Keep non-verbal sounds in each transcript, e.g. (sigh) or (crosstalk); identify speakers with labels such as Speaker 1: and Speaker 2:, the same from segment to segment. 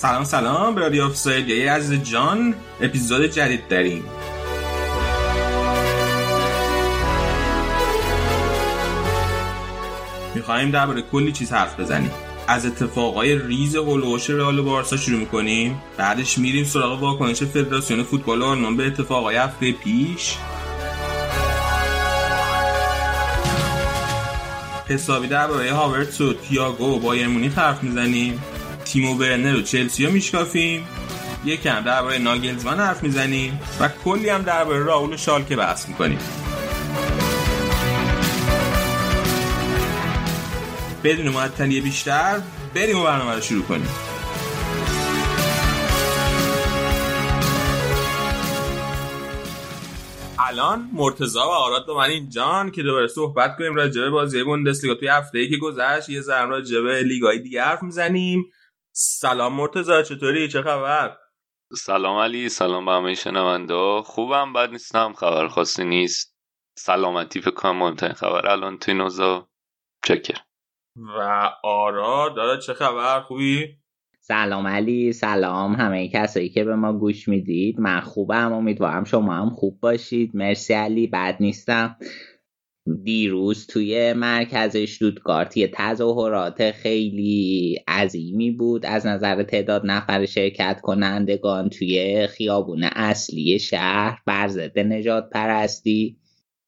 Speaker 1: سلام سلام به رادیو آفساید یه عزیز جان. اپیزود جدید داریم. می‌خوایم درباره کلی چیز حرف بزنیم. از اتفاقای ریز هولوش رئال بارسا شروع می‌کنیم. بعدش میریم سراغ واکنش فدراسیون فوتبال آلمان به اتفاقای هفته پیش. حسابی درباره هاورتس و تییاگو و بایر حرف می‌زنیم. تیمو برنر و چلسی رو میشکافیم. یکم درباره ناگلزمن حرف می‌زنیم و کلی هم درباره راول و شالکه بحث می‌کنیم. بدون معطلی بیشتر بریم و برنامه رو شروع کنیم. الان مرتضا و آراد با من اینجان که دوباره صحبت کنیم راجع به بازی بوندسلیگا. توی هفته ای که گذشت یه ذره راجع به لیگای دیگه حرف می‌زنیم. سلام مرتضا چطوری؟ چه خبر؟
Speaker 2: سلام علی سلام به همه شنونده خوبم بد نیستم خبر خاصی نیست. سلامتی فکر کنم مهمترین خبر. الان توی نوزا چکر.
Speaker 1: و آرا داره چه خبر؟ خوبی؟
Speaker 3: سلام علی سلام همه کسایی که به ما گوش می‌دید. من خوبم امیدوارم شما هم خوب باشید. مرسی علی بد نیستم. دیروز توی مرکز شتوتگارت یه تظاهرات خیلی عظیمی بود. از نظر تعداد نفر شرکت کنندگان توی خیابون اصلی شهر بر ضد نجات پرستی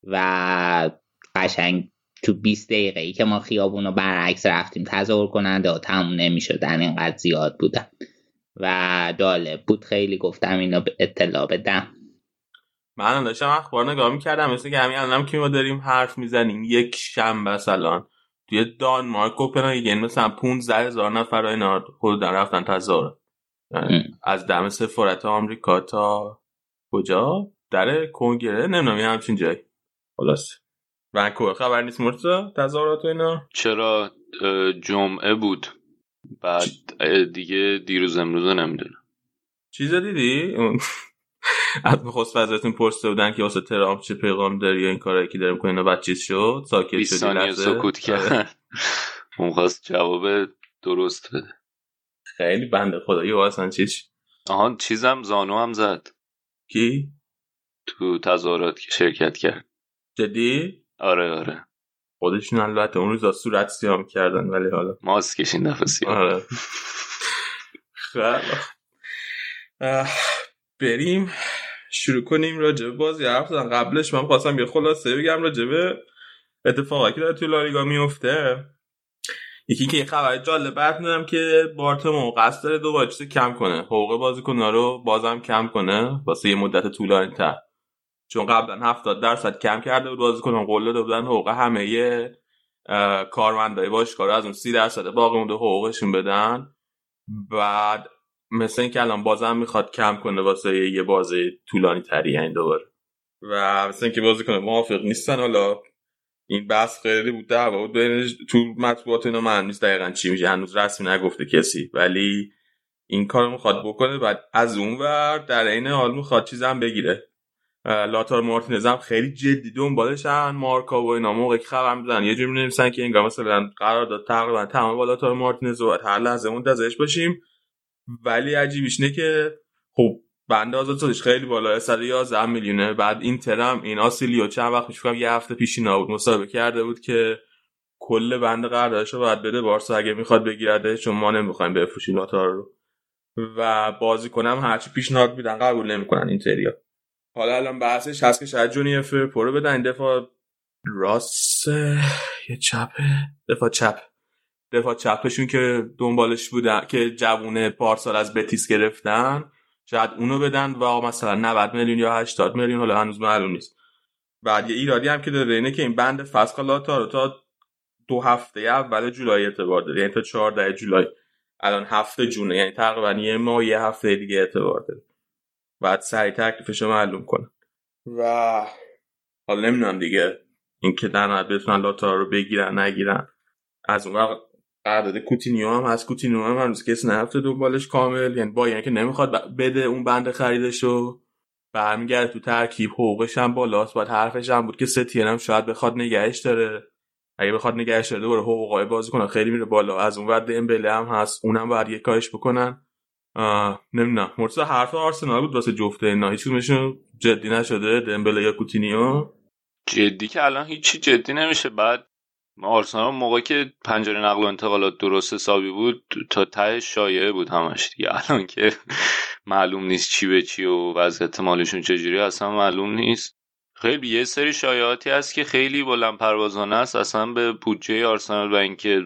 Speaker 3: و قشنگ تو 20 دقیقه ای که ما خیابون رو برعکس رفتیم تظاهر کننده و تموم نمی شدن اینقدر زیاد بودن و داله بود. خیلی گفتم اینو به اطلاع بدم.
Speaker 1: من داشتم اخبار نگاه می‌کردم مثل که همین الانم که ما داریم حرف می‌زنیم یک شنبه سالان توی دانمارک کوپنهاگن مثلا 15 هزار نفر اینا خود رفتن تظاهر از دم سفارت آمریکا تا کجا؟ در کنگره؟ نمی‌دونم یه همچین جایی. خلاص ونکوور خبر نیست مرتضا تظاهرات و اینا؟
Speaker 2: چرا؟ جمعه بود. بعد دیگه دیروز امروز نمی‌دونم.
Speaker 1: چیز دیدی؟ از می‌خواست فضلتون پرسته بودن که واسه ترامپ چه پیغام داری یا این کارایی که داره می‌کنه بعد چیز شد؟ ساکت شد
Speaker 2: ثانیه سکوت کرد. اون خواست جواب درست بده.
Speaker 1: خیلی بنده خدا یه اصلا چیز
Speaker 2: آها چیزم زانو هم زد.
Speaker 1: کی؟
Speaker 2: تو تظاهرات که شرکت کرد.
Speaker 1: جدی؟
Speaker 2: آره آره.
Speaker 1: خودشون البته اون روز صورت سیام کردن ولی حالا.
Speaker 2: ماسک کشین دفعه
Speaker 1: آره. خیلی (laughs) بریم شروع کنیم راجع بازی حرف زدن. قبلش من خواستم یه خلاصه بگم راجع به اتفاقی که در توی لالیگا میفته. یکی که خبر جالب برمیدم که بارتمو قصد داره دو چیز کم کنه. حقوق بازیکن‌ها رو بازم کم کنه. واسه یه مدت طولانی تر چون قبلا 70 درصد کم کرده بود بازیکنان قول داده بودن حقوق همه یه کارمندای باشگاه رو از اون 30 درصد باقی مونده حقوقشون بدن. بعد مثل اینکه الان بازم می‌خواد کم کنه واسه یه بازی طولانی تری یعنی دوباره. و مثل اینکه بازی کنه. موافق نیستن حالا. این بحث خیلی بود دعوا بود. تو مطبوعات اینا من نیست دقیقا چی میشه هنوز رسمی نگفته کسی. ولی این کار می‌خواد بکنه بعد از اون ور در عین حال می‌خواد چیزم بگیره. لاتار مارتینز هم خیلی جدی دنبالشن. مارکا و اینا موقع که خبر می‌زنن یه جوری نمیسن که انگار مثلا قرار داد تقریبا تمام با لاتار مارتینز و هر لحظه منتظرش باشیم. ولی عجیبیش نه که خب بنده آزاد خیلی بالا 111 میلیونه. بعد این ترم این آسیلیو چند وقت پیش یه هفته پیش اینا بود مصاحبه کرده بود که کل بند قراردادش رو باید بده بارسا اگه می‌خواد بگیرده چون ما نمی‌خوایم بفروشیم لائوتارو رو. و بازیکنم هرچی پیشنهاد میدن قبول نمی‌کنن اینتریا حالا الان بحثش هست که شاید جونیور فیرپو بدن. این دفعه راسته یا چپه. دفاع چپ. دفاع چپشون که دنبالش بودن که جوونه پارسال از بتیس گرفتن شاید اونو بدن و مثلا 90 میلیون یا 80 میلیون حالا هنوز معلوم نیست. بعد یه ایرادی هم که داره اینه که این بند فسخ لاتارو تا دو هفته اول جولای اعتبار داره یعنی تا 14 جولای. الان هفته جونه یعنی تقریبا یه ماه یه هفته دیگه اعتبار داره. بعد سریع تکلیفش معلوم کنن و حالا نمی‌دونم دیگه اینکه در نهایت بتونن لاتارا رو بگیرن نگیرن. از اون وقت قرارداد کوتینیو هم هست. کوتینیو هم هنوز کسی نرفته دنبالش کامل. یعنی با یعنی که نمی‌خواد بده اون بند خریدش رو برمیگرده تو ترکیب. حقوقش هم بالاست. باید حرفش هم بود که ستین هم شاید بخواد نگهش داره. اگه بخواد نگهش داره دوباره حقوقای بازی کنه. خیلی میره بالا. از اون ور دمبله هم هست. اونم باید یه کارش بکنن. نمی‌دونم. مرتضی حرف آرسنال بود واسه جفته اینا. هیچ جدی نشده؟ دمبله یا کوتینیو؟
Speaker 2: جدی که الان هیچی جدی نمیشه. بعد آرسنال موقع که پنجره نقل و انتقالات درست حسابی بود تا ته شایعه بود همش دیگه. (laughs) الان که معلوم نیست چی به چی و وضعیت مالشون چجوری اصلا معلوم نیست. خیلی یه سری شایعاتی هست که خیلی بلند پروازانه است اصلا به بودجه آرسنال و اینکه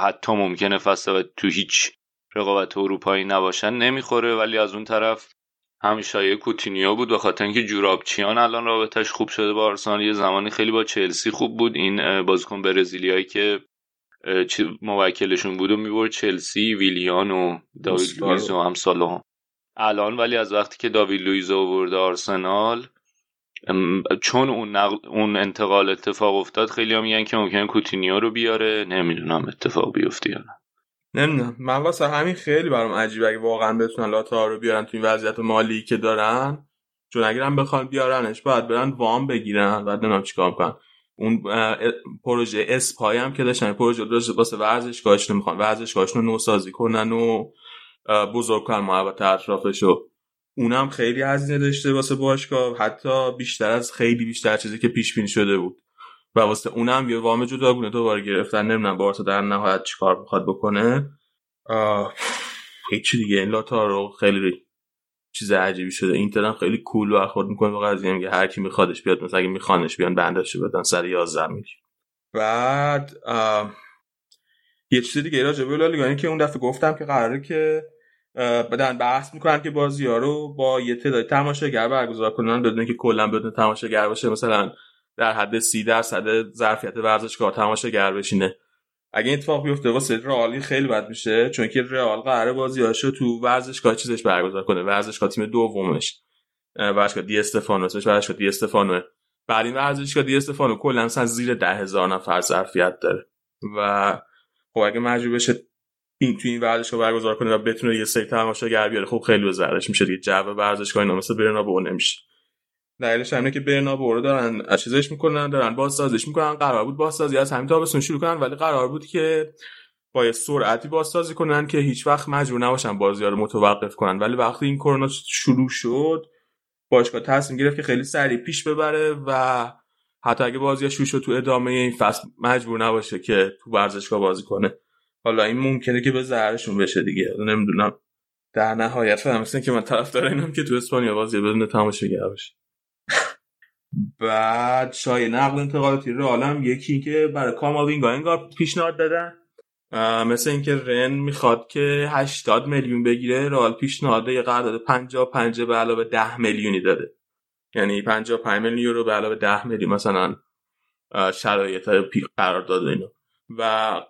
Speaker 2: حتی ممکنه فصل تو هیچ رقابت اروپایی نباشن نمی‌خوره ولی از اون طرف همین شایعه کوتینیو بود به خاطر اینکه جورابچیان الان رابطش خوب شده با آرسنال. یه زمانی خیلی با چلسی خوب بود. این بازیکن برزیلیایی که موکلشون بود و می‌برد چلسی ویلیان و داوید لویز و همسال الان ولی از وقتی که داوید لویز آورده آرسنال چون اون, نقل، اون انتقال اتفاق افتاد خیلی هم میگن که ممکنه کوتینیو رو بیاره. نمی‌دونم اتفاق بیفته یا نه.
Speaker 1: نمی‌دونم. من واسه همین خیلی برام عجیبه اگه واقعا بتونن لائوتارو بیارن تو این وضعیت مالی که دارن. چون اگرم بخوان بیارنش باید برن وام بگیرن. بعد نمی‌دونم چیکار کنن. اون پروژه اسپای هم که داشتن پروژه درست واسه ورزشگاهش نمی‌خوان ورزشگاهش رو نوسازی کنن و بزرگ کنن محبت اطرافشو اونم خیلی هزینه داشته واسه باشگاه. حتی بیشتر از خیلی بیشتر چیزی که پیش بینی شده بود. و واسه اونم یه وام جداگونه دوباره گرفتن. نمی‌دونم بارسا در نهایت چیکار می‌خواد بکنه. هیچی دیگه. این لاتا رو خیلی چیز عجیبی شده. اینتر هم خیلی کول برخورد می‌کنه به قضیه. میگه هر کی میخوادش بیاد مثلا اگه میخوانش بیان بندش بدن. سر 11 میلیون بعد یه چیز دیگه راجع به لالیگا که اون دفعه گفتم که قراره که بدن بحث می‌کنن که بازی ها رو با یه تعداد تماشاگر برگزار کنن. بدون که کلا بدون تماشاگر باشه. مثلا در حد سی درصد ظرفیت ورزشگاه تماشاگر بشینه. اگه این اتفاق بیفته واسه رئالی خیلی بد میشه چون که رئال قراره بازیاشو تو ورزشگاه چیزش برگزار کنه. ورزشگاه تیم دومش. ورزشگاه دی استفانو اسمش ورزشگاه دی استفانو. بعد این ورزشگاه دی استفانو کلا مثلا زیر ده هزار نفر ظرفیت داره. و خب اگه مجبور بشه این تو این ورزشگاه برگزار کنه و بتونه یه سری تماشاگر بیاره خب خیلی وزرش میشه دیگه. جو ورزشگاه اینا مثل برنابو نمیشه. دلیلش همینه که برنابو رو دارن چیزش می‌کنن دارن بازسازیش می‌کنن قرار بود بازسازی از همین تابستون شروع کنن ولی قرار بود که با سرعتی بازسازی کنن که هیچ وقت مجبور نباشن بازی ها رو متوقف کنن. ولی وقتی این کرونا شروع شد باشگاه تصمیم گرفت که خیلی سریع پیش ببره و حتی اگه بازی شروع شد تو ادامه این فصل مجبور نباشه که تو ورزشگاه بازی کنه. حالا این ممکنه که به ضررشون بشه دیگه. نمی‌دونم. در نهایت فهم که من طرفدار اینم که تو اسپانیا بازی بدون تماشاگر باشه. بعد شای نقل انتقالاتی رو عالم یکی که برای کاماوینگا انگار پیشنهاد دادن. مثل اینکه رن می‌خواد که 80 میلیون بگیره رئال پیشنهاد یه قرارداد 55 به علاوه 10 میلیونی داده. یعنی 55 میلیون یورو به علاوه 10 میلیون مثلا شرایط قرارداد اینا و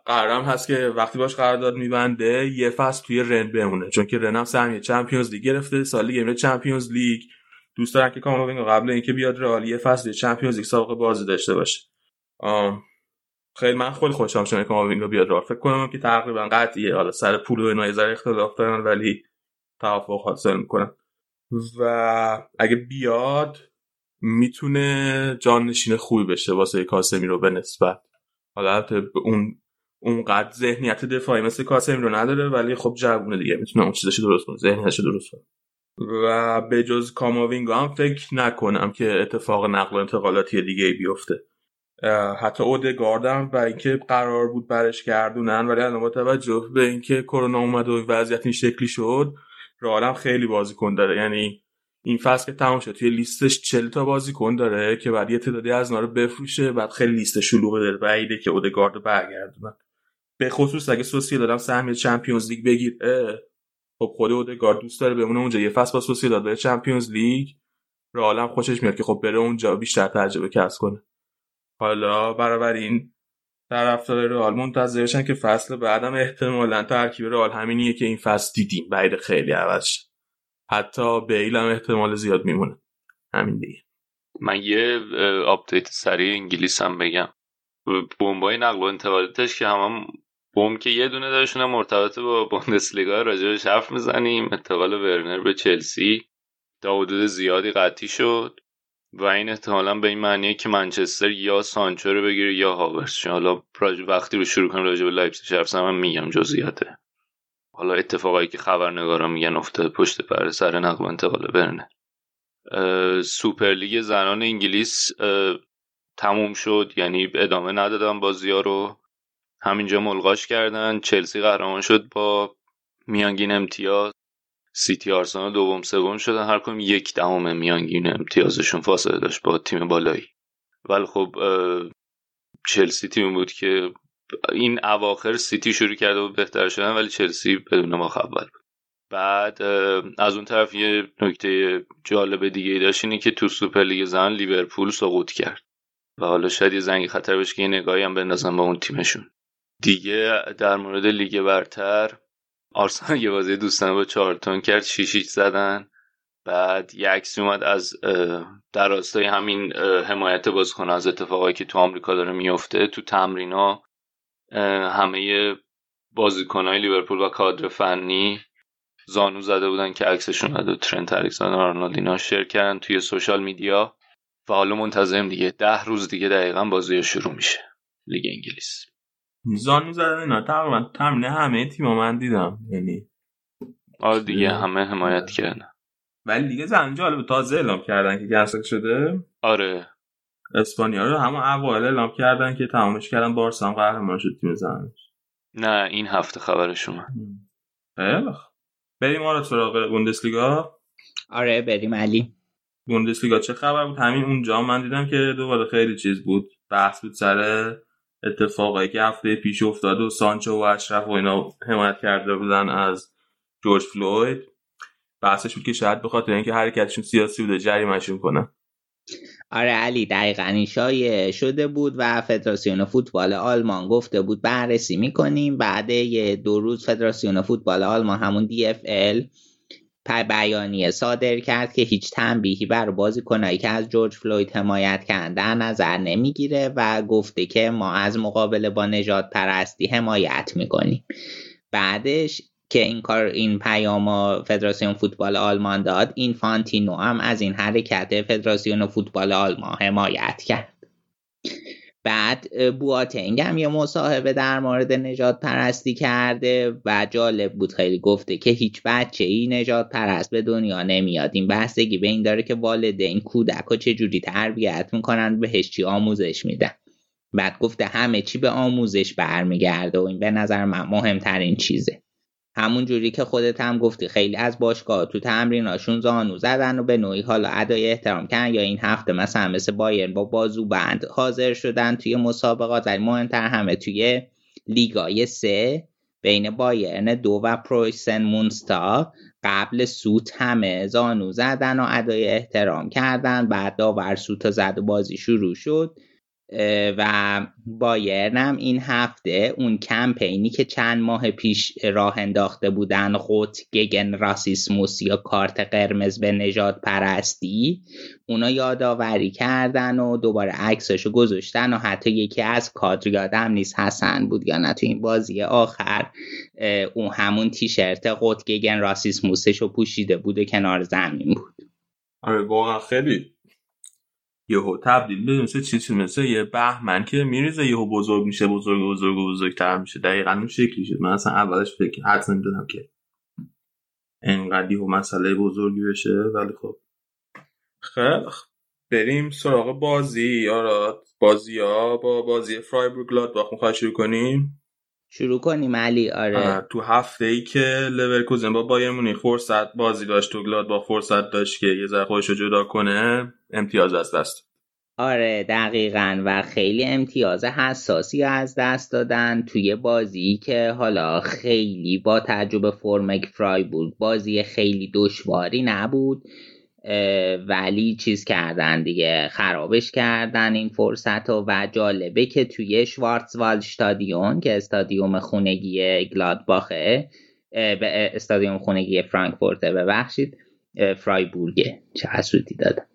Speaker 1: قرارم هست که وقتی باش قرارداد میبنده یه فصل توی رن بمونه. چون که رن هم سهمیه Champions League گرفته سالی گیمه Champions League دوست دارن که کاماوینگا قبل اینکه بیاد رئال یه فصل Champions League سابقه بازی داشته باشه. خیلی من خیلی خوشحال شدم کاماوینگا بیاد رئال. فکر کنم که تقریبا قطعیه. حالا سر پول و اینا یه اختلاف دارن ولی توافق حاصل می‌کنن و اگه بیاد می‌تونه جان نشین خوبی بشه واسه کاسمی رو به نسبت. حالا اون اونقدر ذهنیت دفاعی مثل کاسمی رو نداره ولی خب جوونه دیگه. می‌تونه اون چیزش درست کنه. ذهنیتش درست کنه. و به جز کاماوینگا هم فکر نکنم که اتفاق نقل و انتقالاتی دیگه بیفته. حتی اودگاردم و اینکه قرار بود برش گردونن ولی الان با توجه به اینکه کرونا اومد و وضعیت این شکلی شد رئال خیلی بازیکن داره. یعنی این فصل که تمام شد توی لیستش 40 تا بازیکن داره که بعد یه تعدادی از اینا رو بفروشه بعد خیلی لیست شلوغ داره بعیده که اودگارد برگردونن. به خصوص اگه سوسی دادم سهمیه چمپیونز لیگ بگیره خب خود اودگارد دوست داره بمونه اونجا. یه فصل با سوسی داده چمپیونز لیگ. رئال خوشش میاد که خب بره اونجا بیشتر تجربه کسب کنه. حالا برابر این در رفتار رئال منتظر بشن که فصل بعدم احتمالا ترکیب رئال همینیه که این فصل دیدیم. بعد خیلی عوض حتی بیل هم احتمال زیاد میمونه. همین دیگه.
Speaker 2: من یه update سریع انگلیس هم بگم. بمبهای نقل و انتقالاتش که هم بوم که یه دونه داشتونه مرتبط با بوندسلیگا راجبش حرف می‌زنیم. انتقال ورنر به چلسی. تا حدود زیادی قطعی شد. و این احتمالا به این معنیه که منچستر یا سانچو رو بگیره یا هاورس حالا وقتی رو شروع کنم راجع به لایپزیگ حرف من میگم جزئیاته. حالا اتفاقایی که خبرنگارا میگن افتاده پشت پرده سر نقل و انتقال برنه سوپرلیگ زنان انگلیس تموم شد. یعنی ادامه ندادن بازی ها رو. همینجا ملغاش کردن. چلسی قهرمان شد با میانگین امتیاز. سیتی آرسنال دوم سوم شدن. هر کدوم یک دهم میانگین امتیازشون فاصله داشت با تیم بالایی. ولی خب چلسی تیم بود که این اواخر سیتی شروع کرده بود بهتر شدن ولی چلسی بدون ما اول بود. بعد از اون طرف یه نکته جالب دیگه داشت اینه که تو سوپرلیگ زن لیورپول سقوط کرد. و حالا شاید یه زنگ خطر بشه که یه نگاهی هم بندازن با اون تیمشون. دیگه در مورد لیگ برتر آرسنال یه بازی دوستانه با چارلتون کرد شیش هیچ زدن. بعد یه عکسی اومد از در راستای همین حمایت بازیکن از اتفاقایی که تو آمریکا داره میفته تو تمرینا همه بازیکنهای لیورپول و کادر فنی زانو زده بودن که عکسشون رو ترنت الکساندر آرنولد اینا شیر کردن توی سوشال میدیا. و حالا منتظریم دیگه ده روز دیگه دقیقا بازی شروع میشه لیگ انگلیس.
Speaker 1: زانو زدن اینا. تقریبا تمرین همه تیم من دیدم. یعنی
Speaker 2: آره دیگه همه حمایت کردن.
Speaker 1: ولی دیگه زن جالب تازه اعلام کردن که کنسل شده.
Speaker 2: آره.
Speaker 1: اسپانیا رو همه اوایل اعلام کردن که تمامش کردن بارسا هم قهرمان شد تیم زنش.
Speaker 2: نه این هفته خبرش اومد.
Speaker 1: خیلی بریم آره سراغ بوندسلیگا.
Speaker 3: آره بریم علی.
Speaker 1: بوندسلیگا چه خبر بود؟ همین اونجا من دیدم که دوباره خیلی چیز بود. بحث بود سر اتفاقایی که هفته پیش افتاد و سانچو و اشرف و اینا حمایت کرده بودن از جورج فلوید. بحثش بود که شاید به خاطر اینکه حرکتشون سیاسی بوده جریمهشون کنن
Speaker 3: آره علی دقیقا این شایع شده بود و فدراسیون فوتبال آلمان گفته بود بررسی می‌کنیم. بعد یه دو روز فدراسیون فوتبال آلمان همون DFL بیانیه صادر کرد که هیچ تنبیهی بر بازیکنایی که از جورج فلوید حمایت کردن نظر نمی‌گیره و گفته که ما از مقابله با نجات پرستی حمایت می‌کنیم. بعدش که این کار این پیام فدراسیون فوتبال آلمان داد این فانتینو هم از این حرکت فدراسیون فوتبال آلمان حمایت کرد. بعد بواتنگ هم یه مصاحبه در مورد نجات پرستی کرده و جالب بود خیلی گفته که هیچ بچه ای نجات پرست به دنیا نمیاد. این بستگی به این داره که والدین کودک و چجوری تربیت می‌کنن بهش چی آموزش میدن. بعد گفته همه چی به آموزش برمیگرده و این به نظر من مهمترین چیزه. همون جوری که خودت هم گفتی. خیلی از باشگاه تو تمریناشون زانو زدن و به نوعی حالا ادای احترام کردن یا این هفته مثلا مثل بایر با بازو بند حاضر شدن توی مسابقات. ولی مهمتر همه توی لیگای سه بین بایرن دو و پرویسن مونستا قبل سوت همه زانو زدن و ادای احترام کردن. بعد داور سوت زد و بازی شروع شد. و بایرن این هفته اون کمپینی که چند ماه پیش راه انداخته بودن خود گگن راسیسموس یا کارت قرمز به نجات پرستی اونا یادآوری کردن و دوباره عکسشو گذاشتن و حتی یکی از کادر یادم نیست حسن بود یا نه. تو این بازی آخر اون همون تیشرت قط گگن راسیسموسش رو پوشیده بود و کنار زمین بود.
Speaker 1: آره واقعا خیلی یهو تبدیل به مثل چیزی مثل یه بهمن که میریزه یهو بزرگ میشه بزرگ بزرگ بزرگتر میشه. دقیقا اون شکلی شد. من اصلا اولش فکر حد نمی‌دونم که انقدر یهو مسئله بزرگی بشه ولی خب. خیلی بریم سراغ بازی. آراد بازی ها با بازی فرایبورگ گلادباخ می‌خواد شروع کنیم؟
Speaker 3: شروع کنیم علی؟ آره.
Speaker 1: تو هفته ای که لورکوزن با بایر مونیخ فرصت بازی داشت تو گلاد با فرصت داشت که یه ذره خودش رو جدا کنه امتیاز از دست
Speaker 3: آره دقیقا. و خیلی امتیاز حساسی از دست دادن توی بازی که حالا خیلی با تجربه فرمک فرای بود بازی خیلی دشواری نبود. ولی چیز کردن دیگه خرابش کردن این فرصت و جالبه که توی شوارتزوالد استادیون که استادیوم خونگی گلادباخه به استادیوم خونگی فرانکفورته ببخشید فرایبورگه چه حسودی دادم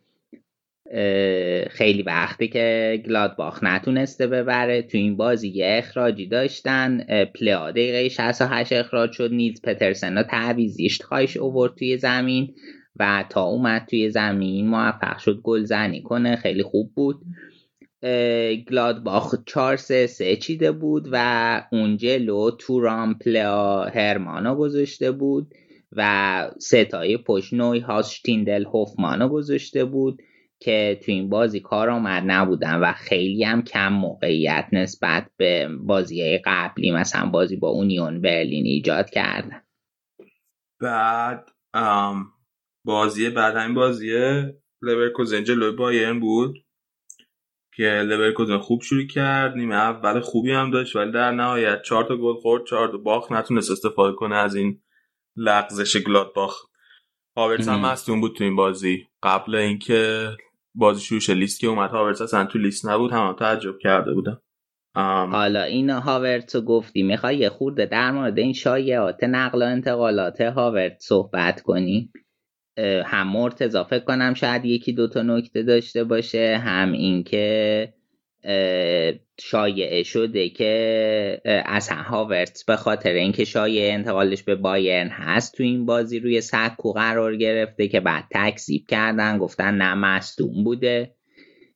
Speaker 3: خیلی وقتی که گلادباخ نتونسته ببره. تو این بازی یه اخراجی داشتن. پلیا دقیقه 68 اخراج شد. نیز پترسن ها تعویزیش خواهش اوورد توی زمین. و تا اومد توی زمین موفق شد گلزنی کنه. خیلی خوب بود. گلادباخ 4 3 3 چیده بود و اون جلو تورام پلیا هرمانو گذاشته بود و ستای پشت نویهاوس اشتیندل هوفمانو گذاشته بود که تو این بازی کار آمد نبودن و خیلی هم کم موقعیت نسبت به بازی قبلی مثلا بازی با اونیون برلین ایجاد کردن.
Speaker 1: بعد بازی بعد همین بازی لورکوزن جلوی بایرن بود که لورکوزن خوب شروع کرد. نیمه اول خوبی هم داشت ولی در نهایت چهار تا گل خورد چهار دو باخت نتونست استفاده کنه از این لغزش گلادباخ. هاورتس هم مستون بود تو این بازی. قبل اینکه بازی شروع لیست که اومد هاورتس اصلا تو لیست نبود. هم تعجب کرده بودم.
Speaker 3: حالا این هاورتس گفتی. می‌خوای یه خورده در مورد این شایعات نقل و انتقالات هاورت صحبت کنی؟ هم مرتضا فکر کنم. شاید یکی دوتا نکته داشته باشه. هم اینکه شایعه شده که اصلا هاورتس به خاطر اینکه شایعه انتقالش به بایرن هست تو این بازی روی سکو قرار گرفته که بعد تکذیب کردن گفتن نه مصدوم بوده.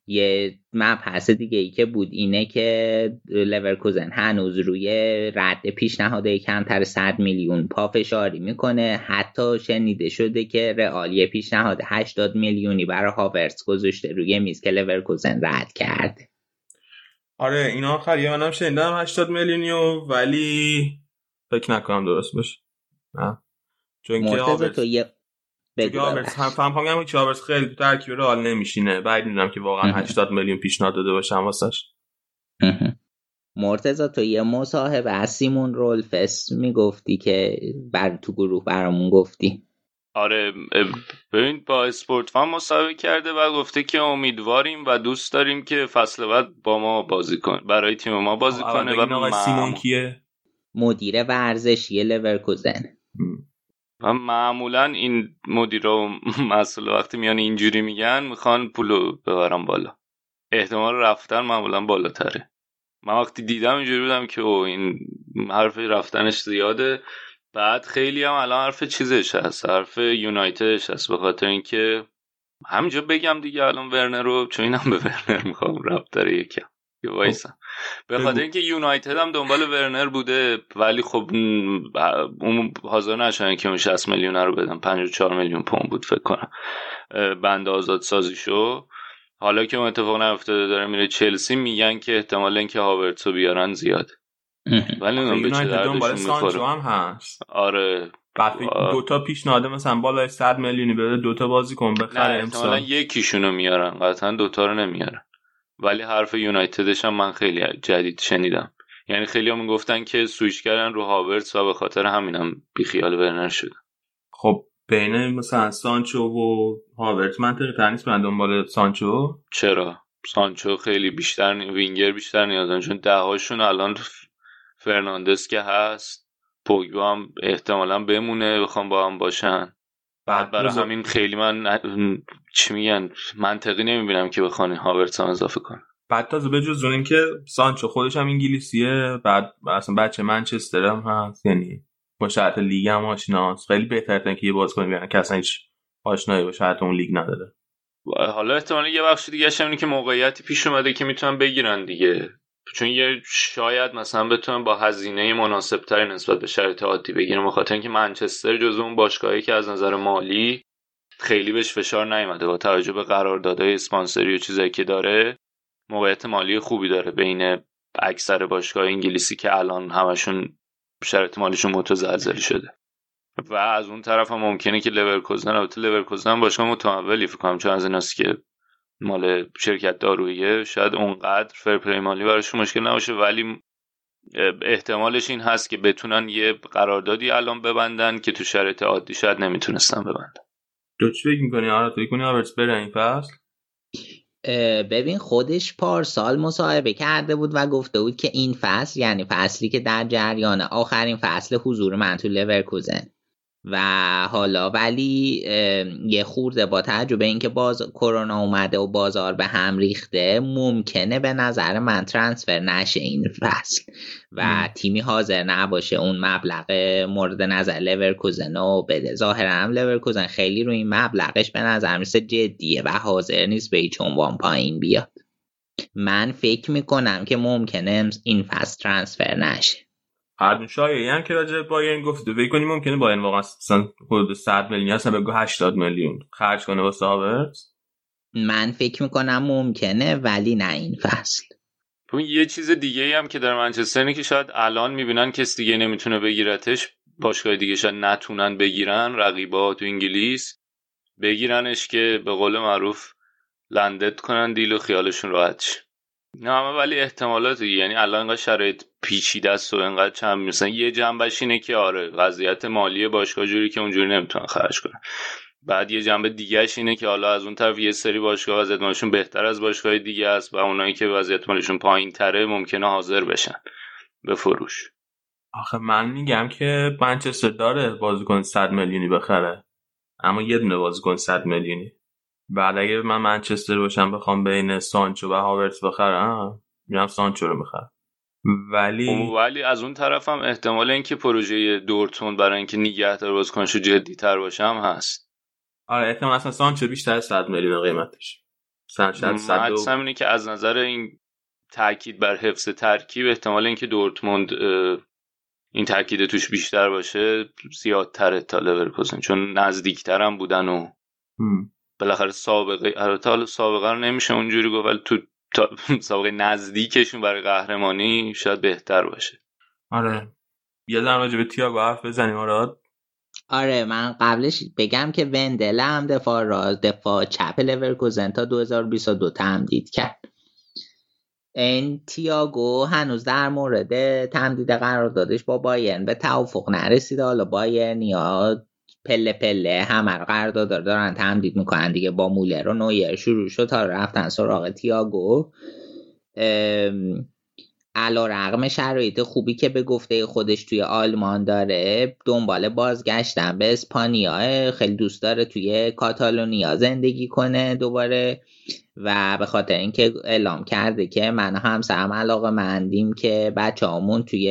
Speaker 3: یه مبحث دیگه ای که بود اینه که لورکوزن هنوز روی رد پیشنهاد کمتر 100 میلیون پافشاری می‌کنه. حتی شنیده شده که رئال یه پیشنهاد 80 میلیونی برای هاورتس گذاشته روی میز که لورکوزن رد کرده
Speaker 1: آره اینا آخر یه منم شنیدم 80 میلیونیو ولی فکر نکنم درست باشه. نه. چون که
Speaker 3: تو یه بگو
Speaker 1: هم فهم کنم که آورس خیلی تو ترکیب رئال نمیشینه. بعد می‌دونم که واقعا 80 میلیون پیشنهاد داده باشم واسش
Speaker 3: مرتزا تو یه مصاحبه از سیمون رولفس می‌گفتی که بر تو گروه برامون گفتی.
Speaker 2: آره ببین با اسپورت فان مصاحبه کرده و گفته که امیدواریم و دوست داریم که فصل بعد با ما بازی کنه برای تیم ما بازی کنه و
Speaker 1: سیمون کیه؟
Speaker 3: مدیر ورزشی لورکوزن.
Speaker 2: و معمولا این مدیر و مسئول وقتی میان اینجوری میگن می‌خوان پولو ببرم بالا. احتمال رفتن معمولا بالاتره. من وقتی دیدم اینجوری بودم که او این حرف رفتنش زیاده. بعد خیلی هم الان حرف چیزش هست. حرف یونایتدش هست. به خاطر اینکه همینجا بگم دیگه الان ورنر رو چون اینم به ورنر می‌خوام رفت داره یکم. وایسا. به خاطر اینکه یونایتد هم دنبال ورنر بوده ولی خب اون حاضر نشدن که اون 60 میلیون رو بدن. 54 میلیون پوند بود فکر کنم. بند آزاد سازی شو حالا که اون اتفاق نیفتاده داره میره چلسی میگن که احتمال اینکه هاورتسو بیارن زیاد. ولی اون به چه دردشون
Speaker 1: هم هست.
Speaker 2: آره.
Speaker 1: دو تا پیشنهاد مثلا بالای 100 میلیونی بده دو تا بازیکن بخره امسال.
Speaker 2: یکیشونو میارن. قطعا دو تا رو نمیارن. ولی حرف یونایتدش هم من خیلی جدید شنیدم. یعنی خیلی هم گفتن که سویش کردن رو هاورتس و به خاطر همینم بیخیال ورنر شد
Speaker 1: خب بین مثلا سانچو و هاورتس منطقی تر نیست من دنبال سانچو؟
Speaker 2: چرا؟ سانچو خیلی بیشتر وینگر بیشتر نیازن چون دههاشون الان فرناندس که هست پوگبا هم احتمالا بمونه بخوام با هم باشن. بعد برای همین خیلی من چی میگن منطقی نمی‌بینم که بخوان هاورتس هم اضافه کنه.
Speaker 1: بعد تازه به جز اون که سانچو خودش هم انگلیسیه بعد اصلا بچه منچستر هم هست یعنی با شرط لیگ هم آشناست. خیلی بهتره که یه بازیکن بیارن که اصلا هیچ آشنایی با شرط اون لیگ نداره.
Speaker 2: حالا احتمالا یه بخش دیگه اینه که موقعیتی پیش اومده که می‌تونن بگیرن دیگه. چون یه شاید مثلا بتونن با هزینه مناسب تری نسبت به شرایط عادی بگیرن بخاطر اینکه منچستر جزو اون باشگاهی که از نظر مالی خیلی بهش فشار نیومده. با توجه به قراردادهای اسپانسری و چیزایی که داره موقعیت مالی خوبی داره بین اکثر باشگاه انگلیسی که الان همشون شرایط مالیشون متزلزل شده. و از اون طرف هم ممکنه که لورکوزن البته لورکوزن باشگاه متمولی فکر کنم چون از ایناست که مال شرکت داروییه. شاید اونقدر fair play مالی براشون مشکل نباشه ولی احتمالش این هست که بتونن یه قراردادی الان ببندن که تو شرایط عادی شاید نمی‌تونستن ببندن.
Speaker 1: تو چی فکر می‌کنی؟ آره تو کنی آورتس بره این فصل؟
Speaker 3: ببین خودش پارسال مصاحبه کرده بود و گفته بود که این فصل یعنی فصلی که در جریان آخرین فصل حضور من تو لورکوزن و حالا ولی یه خورده با تجربه اینکه باز کرونا اومده و بازار به هم ریخته ممکنه به نظر من ترانسفر نشه این فصل و تیمی حاضر نباشه اون مبلغ مورد نظر لورکوزن و بده. ظاهرا هم لورکوزن خیلی روی این مبلغش به نظر میسه جدیه و حاضر نیست به هیچ عنوان پایین بیاد. من فکر می‌کنم که ممکنه این فصل ترانسفر نشه.
Speaker 1: هر شایعی هم که راجع بایرن گفته فکر کنیم ممکنه بایرن واقعا مثلا حدود 100 میلیون اصلا بگو 80 میلیون خرج کنه واسه هاورتس
Speaker 3: من فکر می‌کنم ممکنه ولی نه این فصل.
Speaker 2: یه چیز دیگه ای هم که در منچستر اینه که شاید الان می‌بینن کس دیگه نمی‌تونه بگیرتش. باشگاه دیگه شاید نتونن بگیرن رقیبا تو انگلیس. بگیرنش که به قول معروف لندت کنن دیل و خیالشون راحت نه ولی احتمالات یعنی الان انقدر شرایط پیچیده است و انقدر چند مثلا یه جنبش اینه که آره وضعیت مالی باشگاه جوری که اونجوری نمی‌تونن خرج کنن. بعد یه جنبه دیگهش اینه که حالا از اون طرف یه سری باشگاه وضعیت مالیشون بهتر از باشگاه دیگه است و اونایی که وضعیت مالیشون پایین تره ممکنه حاضر بشن. به فروش.
Speaker 1: آخه من میگم که منچستر داره بازیکن 100 میلیونی بخره. اما یه دونه بازیکن 100 میلیونی. بعد اگه من منچستر باشم بخوام بین سانچو و هاورتس بخرم میرم سانچو رو می‌خرم. ولی
Speaker 2: خب، ولی از اون طرف هم احتمال اینکه پروژه دورتون برای اینکه نگه داره بازیکنش جدی تر باشه هم هست.
Speaker 1: آره احتمال اصلا سانچو بیشتر از 100 میلیون قیمتش.
Speaker 2: مثلا اینه که از نظر این تاکید بر حفظ ترکیب احتمال اینکه دورتموند این تاکید توش بیشتر باشه زیادتره تا لورکوزن چون نزدیکتر هم بودن و بالاخره سابقه البته حالا سابقه رو نمیشه اونجوری گفت ولی تو (laughs) سابقه نزدیکشون برای قهرمانی شاید بهتر باشه.
Speaker 1: آره. یه در راجع به تییاگو حرف بزنیم آراد.
Speaker 3: آره من قبلش بگم که وندل هم دفاع را دفاع چپ لورکوزن تا 2022 تمدید کرد. این تییاگو هنوز در مورد تمدید قراردادش با بایرن به توافق نرسیده. حالا بایرن یا پله پله همه رو قرارداد دارن تمدید می‌کنن دیگه با مولر و نویر. شروع شد تا رفتن سراغ تیاگو. علا رقم شرایط خوبی که به گفته خودش توی آلمان داره دنبال بازگشتن به اسپانیا. خیلی دوست داره توی کاتالونیا زندگی کنه دوباره. و به خاطر اینکه اعلام کرده که من هم سرم علاقه مندیم که بچه همون توی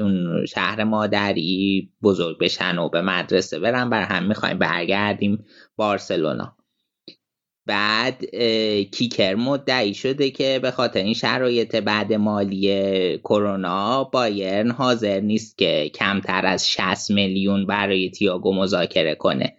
Speaker 3: اون شهر مادری بزرگ بشن و به مدرسه برن. بر هم می‌خوایم برگردیم بارسلونا. بعد کیکر مدعی شده که به خاطر این شرایط بعد مالی کرونا بایرن حاضر نیست که کمتر از 60 میلیون برای تیاگو مذاکره کنه.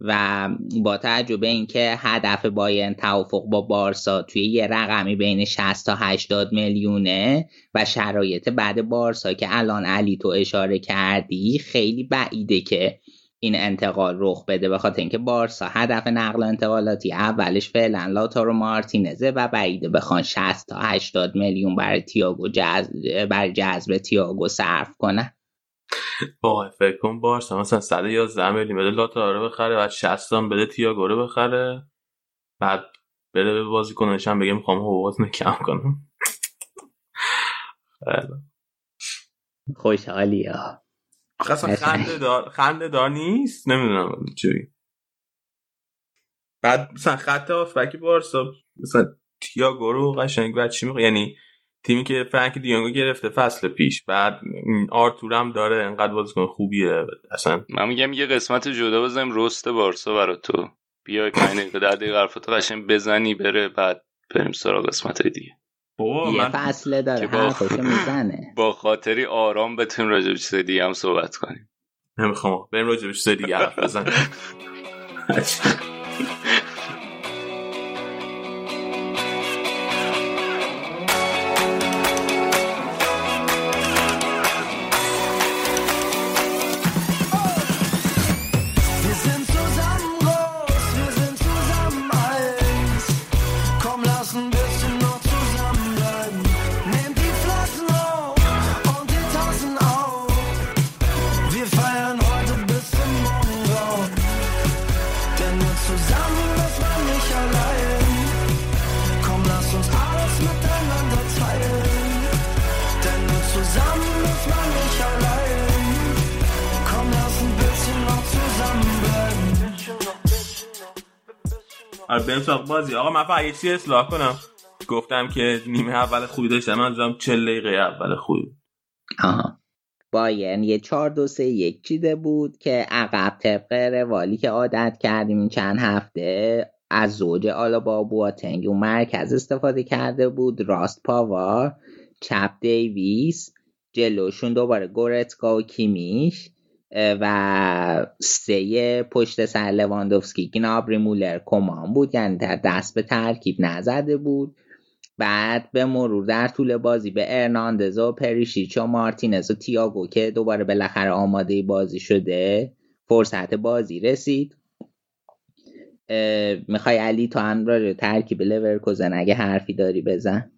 Speaker 3: و با تجربه اینکه هدف بایرن توافق با بارسا توی یه رقمی بین 60 تا 80 میلیونه و شرایط بعد بارسا که الان علی تو اشاره کردی خیلی بعیده که این انتقال رخ بده. به خاطر اینکه بارسا هدف نقل و انتقالاتی اولش فعلا لاتارو مارتینزه و بعیده بخوان 60 تا 80 میلیون برای تییاگو جذب برای جذب تییاگو صرف کنه
Speaker 1: وای فکر کن بارسا مثلا 111 میلیون بده لاتارو بخره بعد 60 هم بده تییاگو رو بخره بعد بده به بازیکنش هم بگه می‌خوام حقوقتون کم کنم.
Speaker 3: خوشحالی ها.
Speaker 1: خنده دار خنده دار نیست؟ نمی‌دونم چی؟ بعد مثلا خط آفبک بارسا مثلا تییاگو رو قشنگ بعد چی می‌خواد یعنی تیمی که فرانک دیونگو گرفته فصل پیش. بعد آرتور هم داره انقدر بازیکن خوبیه. اصلا
Speaker 2: من میگم یه قسمت جدا بزنیم رست بارسا برا تو. بیای پنج دقیقه در دقیقه حرفاتو قشنگ بزنی بره بعد بریم سراغ قسمت دیگه.
Speaker 3: یه من... فصله داره با... می‌زنه.
Speaker 2: با خاطری آرام بتونیم راجع به چیز دیگه هم صحبت کنیم.
Speaker 1: نمی‌خوام. بریم راجع به چیز دیگه حرف بزنیم. (laughs) آره بریم سراغ بازی. آقا من فقط یه چیزی اصلاح کنم. گفتم که نیمه اول خوبی داشتم من چل دقیقه اول خوبی.
Speaker 3: آها. بایرن یه چهار دو سه یک چیده بود که عقب طبق روالی که عادت کردیم این چند هفته از زوج آلا با بواتنگ اون مرکز استفاده کرده بود راست پاوار چپ دیویس جلوشون دوباره گورتکا و کیمیش. و سه پشت سر لواندوفسکی گنابری مولر کمان بود یعنی در دست به ترکیب نزده بود. بعد به مرور در طول بازی به ارناندز و پریشیچ و مارتینز و تیاگو که دوباره بالاخره آماده بازی شده فرصت بازی رسید. می‌خوای علی تو هم راجع ترکیب لورکوزن اگه حرفی داری بزن.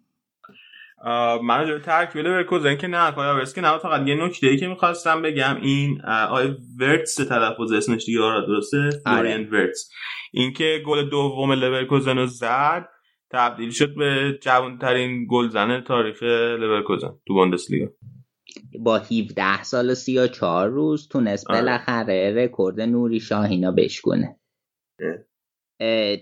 Speaker 1: من راجع ترکیب لورکوزن که نه کایا که نه فقط یه نکته ای که می‌خواستم بگم. این آی ورتس تلفظ اسمش دیگه آره درسته؟ آره. ورتس. اینکه گل دوم لورکوزن رو زد تبدیل شد به جوانترین گلزن تاریخ لورکوزن تو بوندسلیگا.
Speaker 3: با 17 سال و 34 روز تونست آره. بالاخره رکورد نوری شاهینا بشکنه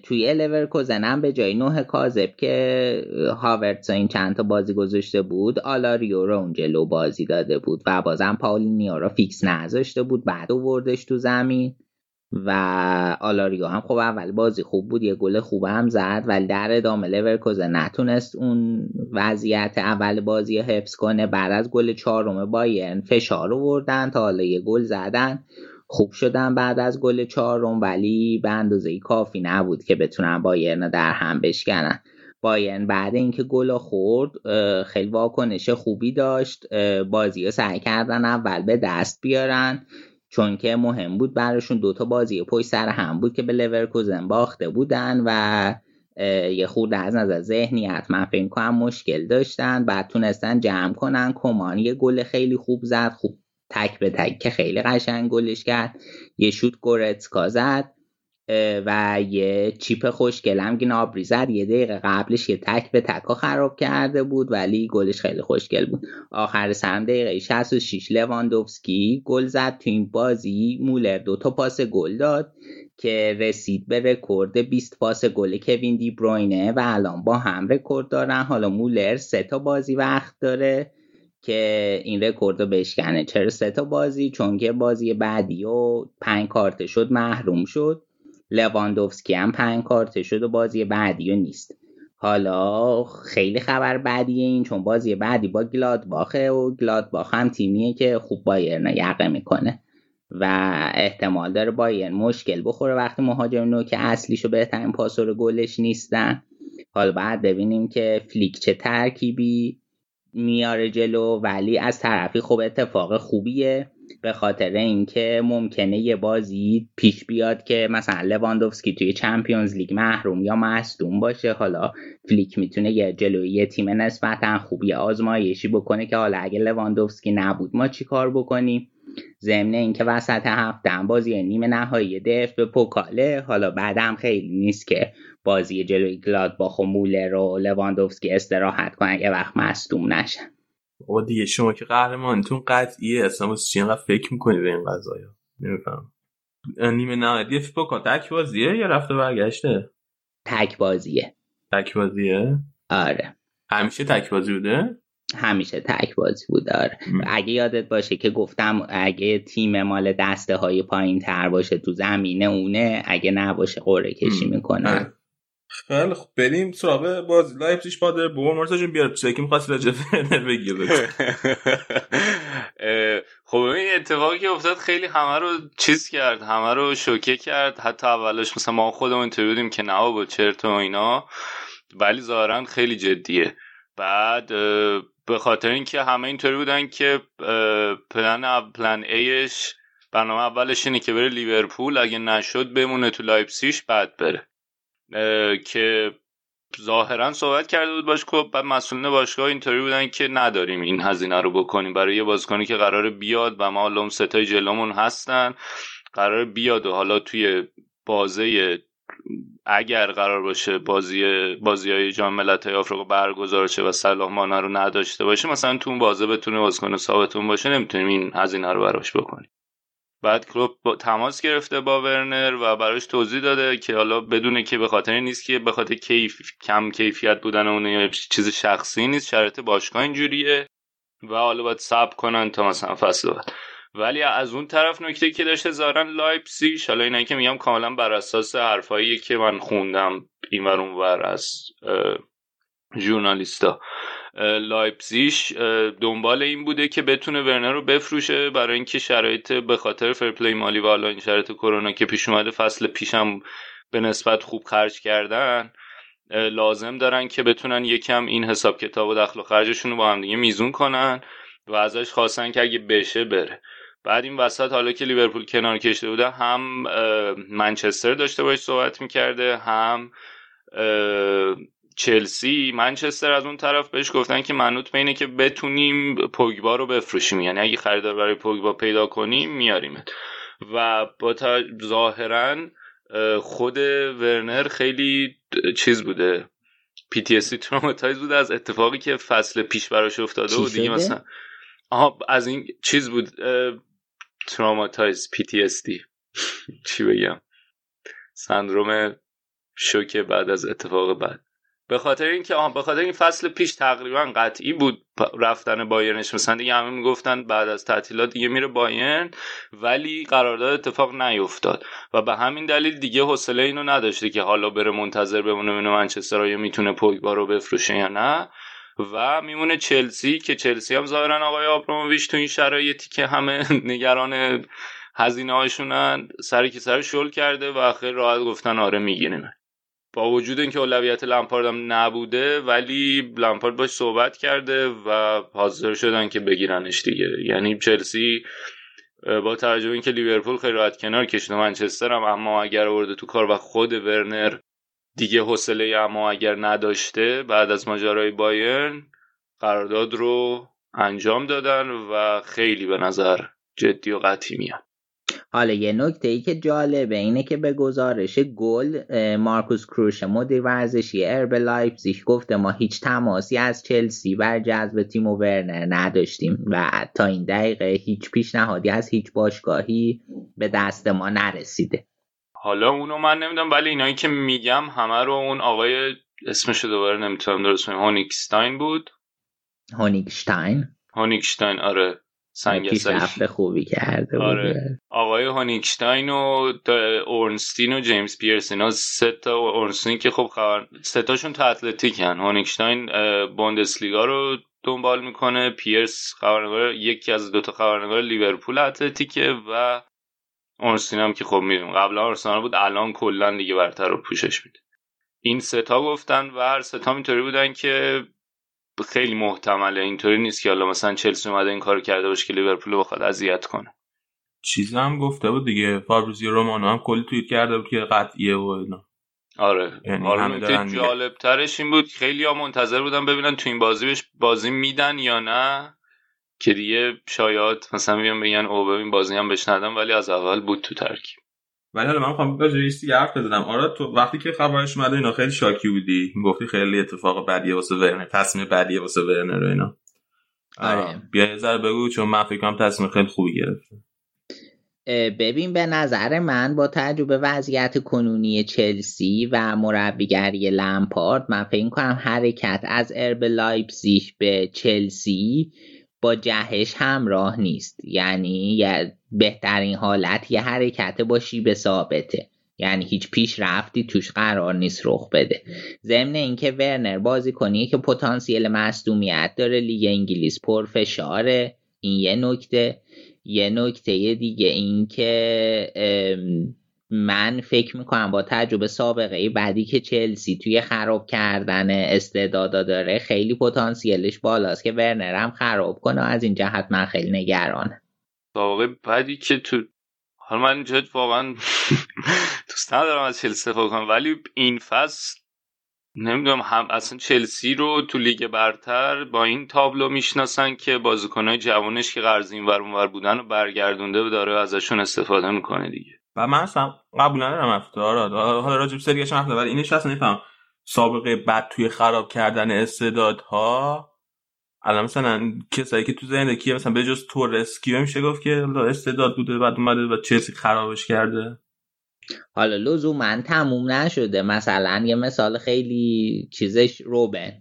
Speaker 3: توی لورکوزن هم به جای نه کاذب که هاورتس این چند تا بازی گذاشته بود آلاریو رو اون جلو بازی داده بود و بازم پاولینیو رو فیکس نذاشته بود بعد وردش تو زمین و آلاریو هم خب اول بازی خوب بود یه گل خوب هم زد ولی در ادامه لورکوزن نتونست اون وضعیت اول بازی حفظ کنه. بعد از گل چهارم بایرن فشار آوردن تا حالا یه گل زدن. خوب شدن بعد از گل چهارم ولی به اندازه کافی نبود که بتونن بایرن در هم بشکنن. بایرن بعد اینکه گل خورد خیلی واکنش خوبی داشت. بازی رو سعی کردن اول به دست بیارن چون که مهم بود براشون دوتا بازی پشت سر هم بود که به لورکوزن باخته بودن و یه خورده از نظر ذهنیت من فکر کنم مشکل داشتن. بعد تونستن جمع کنن. کمان یه گل خیلی خوب زد. خوب تک به تک که خیلی قشنگ گلش کرد. یه شوت گورتسکا زد و یه چیپ خوشگلم گنابری زد. یه دقیقه قبلش یه تک به تکا خراب کرده بود ولی گلش خیلی خوشگل بود. آخر سرم دقیقه 66 لواندوفسکی گل زد. تو این بازی مولر دوتا پاس گل داد که رسید به رکورد 20 پاس گل کوین دی بروینه و الان با هم رکورد دارن. حالا مولر سه تا بازی وقت داره. که این رکورد رو بشکنه. چرا سه تا بازی؟ چون که بازی بعدیو پنج کارته شد محروم شد. لواندوفسکی هم پنج کارت شد و بازی بعدی و نیست. حالا خیلی خبر بعدیه این چون بازی بعدی با گلادباخه و گلادباخ هم تیمیه که خوب بایرن یقه می‌کنه. و احتمال داره بایرن مشکل بخوره وقتی مهاجم نوک اصلیشو بهترین پاسور گلش نیستن. حالا بعد ببینیم که فلیک چه ترکیبی میاره جلو ولی از طرفی خب اتفاق خوبیه به خاطر اینکه ممکنه یه بازی پیش بیاد که مثلا لواندوفسکی توی چمپیونز لیگ محروم یا مصدوم باشه. حالا فلیک می‌تونه یه جلوی یه تیم نسبتا خوبی آزمایشی بکنه که حالا اگه لواندوفسکی نبود ما چی کار بکنیم؟ ضمن اینکه وسط هفته بازی نیمه نهایی دف به پوکاله. حالا بعدم خیلی نیست که بازی جلوی گلادباخ و مولر و لواندوفسکی استراحت کنن یه وقت مصدوم نشن.
Speaker 1: بابا دیگه شما که قهرمانتون قطعیه. اصلا چی اینقدر فکر می‌کنی به این قضايا نمیفهم نیمه نهایی فیفا تک بازیه یا رفته برگشته؟
Speaker 3: تک بازیه.
Speaker 1: تک بازیه؟
Speaker 3: آره.
Speaker 1: همیشه تک بازی بوده؟
Speaker 3: همیشه تک بازی بوده آره. اگه یادت باشه که گفتم اگه تیم مال دسته های پایین تر باشه تو زمینه اونه اگه نباشه قره کشی می‌کنه. آره.
Speaker 1: خیلی خب بریم سراغ باز لایپزیگ بادر بور مرتا جون بیار چه که می‌خواست راجع به بگی (laughs)
Speaker 2: خب این اتفاقی که افتاد خیلی همه رو چیز کرد همه رو شوکه کرد. حتی اولش مثلا ما خودمون تو بودیم که نه با چرت و اینا. ولی ظاهرا خیلی جدیه. بعد به خاطر اینکه همه اینطوری بودن که plan plan ایش برنامه اولش اینه که بره لیورپول اگه نشد بمونه تو لایپزیش بعد بره. که ظاهرا صحبت کرده بود باش که بعد مسئولین باشگاه اینطوری بودن که نداریم این هزینه رو بکنیم. برای یه بازیکنی که قرار بیاد و ما حالا ستای جلومون هستن قرار بیاد و حالا توی بازه اگر قرار باشه بازی بازی های جام ملت های آفریقا برگزار شه و صلاح رو نداشته باشه مثلا تو اون بازه بتونه بازیکن ثابتون باشه نمی‌تونیم این هزینه رو براش بکنیم. بعد کلوب با تماس گرفته با ورنر و براش توضیح داده که حالا بدونه که به خاطر نیست که به خاطر کیف کم کیفیت بودن اون یا چیز شخصی نیست شرط باشگاه اینجوریه و حالا باید صبر کنن تا مثلا فصل بعد. ولی از اون طرف نکته که داشته ظاهرا لایپزیش حالا اینا که میگم کاملا بر اساس حرفایی که من خوندم این ور ور از ژورنالیستا. لایپزیش دنبال این بوده که بتونه ورنر رو بفروشه برای اینکه شرایط به خاطر فیرپلی مالی و حالا این شرایط کرونا که پیش اومده فصل پیشم به نسبت خوب خرج کردن لازم دارن که بتونن یکم این حساب کتاب و دخل و خرجشون رو با هم دیگه میزون کنن و ازش خواستن که اگه بشه بره. بعد این وسط حالا که لیورپول کنار کشته بوده هم منچستر داشته باش صحبت می‌کرده هم چلسی. منچستر از اون طرف بهش گفتن که منوط به اینه که بتونیم پوگبا رو بفروشیم. یعنی اگه خریدار برای پوگبا پیدا کنیم میاریمت و با ظاهرا خود ورنر خیلی چیز بوده. پی تی traumatized بوده از اتفاقی که فصل پیش براش افتاده و دیگه مثلا آها از این چیز بود. اس دی (laughs) چی بگم؟ سندروم شوکه بعد از اتفاق بعد. به خاطر اینکه به خاطر این فصل پیش تقریبا قطعی بود رفتن بایرنش مثلا دیگه همه می‌گفتن بعد از تعطیلات دیگه میره بایرن ولی قرارداد اتفاق نیفتاد و به همین دلیل دیگه حوصله اینو نداشته که حالا بره منتظر بمونه منچستر آیا می‌تونه پوگبا رو بفروشه یا نه. و میمونه چلسی که چلسی هم ظاهرا آقای آبراموویچ تو این شرایطی که همه (laughs) نگران هزینه هاشونن سری که سر شل کرده و خیلی راحت گفتن آره می‌گیریم. با وجود اینکه اولویت لمپارد هم نبوده ولی لمپارد باش صحبت کرده و حاضر شدن که بگیرنش دیگه. یعنی چلسی با توجه اینکه لیورپول خیلی راحت کنار کشیده منچستر هم اما اگر آورده تو کار و خود ورنر دیگه حوصله اما اگر نداشته بعد از ماجرای بایرن قرارداد رو انجام دادن و خیلی به نظر جدی و قطعی میاد.
Speaker 3: حالا یه نکته ای که جالبه اینه که به گزارش گل مارکوس کروش مدیر ورزشی آر ب لایپزیگ گفته ما هیچ تماسی از چلسی برای جذب تیمو ورنر نداشتیم و تا این دقیقه هیچ پیشنهادی از هیچ باشگاهی به دست ما نرسیده.
Speaker 2: حالا اونو من نمی‌دونم ولی اینایی که میگم همه رو اون آقای اسمشو دوباره نمی‌تونم درست هونیکستاین بود؟
Speaker 3: هونیکشتاین
Speaker 2: هونیکشتاین آره.
Speaker 3: سنگ خوبی کرده
Speaker 2: آره. آقای هونیکشتاین و اورنستین و جیمز پیرس اینا سه تا اورنستین که خب خبر سه تاشون تو اتلتیکن. هونیکشتاین بوندسلیگا رو دنبال می‌کنه. پیرس خبرنگار یکی از دوتا خبرنگار لیورپول اتلتیکه و اورنستین هم که خب می‌دونم قبلا آرسنال بود الان کلا دیگه برتر رو پوشش میده. این ستا گفتن و هر ستا اینطوری بودن که خیلی محتمله. اینطوری نیست که حالا مثلا چلسی اومده این کارو کرده باشه که لیورپول بخواد اذیت کنه.
Speaker 1: چیزی هم گفته بود دیگه. فابریزی رومانو هم کلی توییت کرده بود که قطعیه و اینا.
Speaker 2: آره. یعنی آره جالب ترش این بود خیلی ها منتظر بودن ببینن تو این بازی بهش بازی میدن یا نه. که دیگه شاید مثلا بیان بگن او ببین بازی هم بهش ندن ولی از اول بود تو ترکیب
Speaker 1: ولی حالا من می‌خوام راجع به حرف بزنم. آره تو وقتی که خبرش اومده اینا خیلی شاکی بودی؟ گفتی خیلی اتفاق بدیه واسه ورنر تصمیم بدیه واسه ورنر اینا.
Speaker 3: آره.
Speaker 1: بیا یه ذره بگو چون من فکر کنم تصمیم خیلی خوبی گرفته.
Speaker 3: ببین به نظر من با تجربه وضعیت کنونی چلسی و مربیگری لمپارد من فکر کنم حرکت از آر ب لایپزیگ به چلسی با جهش همراه نیست. یعنی بهترین حالت یه حرکت با شیب ثابته. یعنی هیچ پیش رفتی توش قرار نیست رخ بده. ضمن اینکه ورنر بازی کنی که پتانسیل مصدومیت داره لیگ انگلیس پرفشاره این یه نکته. یه نکته دیگه این که من فکر می‌کنم با تجربه سابقه بعدی که چلسی توی خراب کردن استعدادا داره خیلی پتانسیلش بالاست که ورنر هم خراب کنه از این جهت من خیلی نگرانم.
Speaker 2: سابقه بعدی که تو حالا من اینجا واقعا (laughs) دوست ندارم از چلسی استفاده کنم ولی این فصل نمی‌دونم هم اصلا چلسی رو تو لیگ برتر با این تابلو می‌شناسن که بازیکنهای جوانش که قرض این ور بودن و برگردونده و داره ازشون استفاده می‌کنه دیگه.
Speaker 1: و من اصلا قبول ندارم افتار حالا راجب سریش هم ولی اینش اصلا نفهم سابقه بد توی خراب کردن استعدادها. الان مثلا کسایی که تو زندگی مثلا به جز تورسکیو میشه گفت که استعداد بوده بعد اومده و چلسی خرابش کرده.
Speaker 3: حالا من تموم نشده. مثلا یه مثال خیلی چیزش روبن.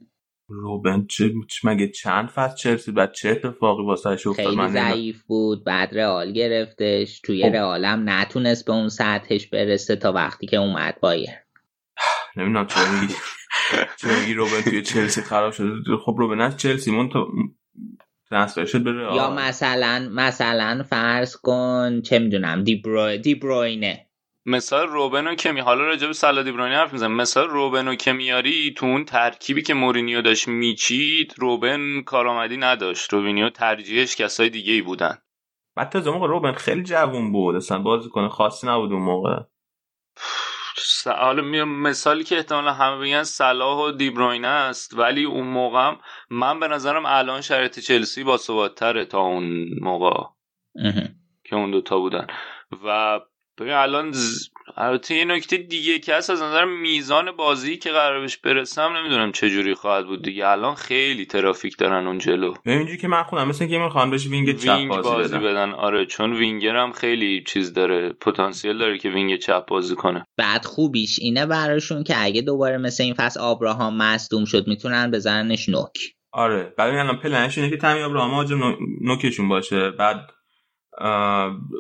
Speaker 1: روبن چه مگه چند فصل چلسی بعد چه اتفاقی واسه افتاد؟
Speaker 3: خیلی ضعیف بود بعد رئال گرفتش توی خب. رئال هم نتونست به اون سطحش برسه تا وقتی که اومد بایر (sighs)
Speaker 1: نمی‌دونم چرا میگی چرا میگی روبن توی چلسی خراب شده؟ خب روبن از چلسی مون تا ترانسفر شد به
Speaker 3: یا مثلا مثلا فرض کن چه می‌دونم دی, برو...
Speaker 2: مثال روبنو که می حالا راجع به سلا دیبرانی حرف می‌زنم. مثال روبنو که میاری تو اون ترکیبی که مورینیو داشت میچید روبن کارآمدی نداشت. روبینیو ترجیحش کسای دیگه ای بودن.
Speaker 1: بعد تا موقع روبن خیلی جوون بود. اصلا کنه خاصی نبود اون موقع.
Speaker 2: حالا مثالی که احتمالا همه بگن صلاح و دیبروینه است ولی اون موقع من به نظرم الان شرایط چلسی با تا اون موقع که اون دوتا بودن. و ببین الان البته یه نکته دیگه که هست از نظر میزان بازی که قرار بهش برسم نمی‌دونم چه جوری خواهد بود دیگه. الان خیلی ترافیک دارن اون جلو.
Speaker 1: اینجوری که من خودم مثل که می‌خوان بهش وینگ چپ وینگ بازی, بازی بدن. بدن.
Speaker 2: آره چون وینگر هم خیلی چیز داره پتانسیل داره که وینگ چپ بازی کنه.
Speaker 3: بعد خوبیش اینه براشون که اگه دوباره مثل این فصل آبراهام مصدوم شد می‌تونن بزننش نوک.
Speaker 1: آره بعد الان پلنش اینه که تامی آبراهام نوکشون باشه. بعد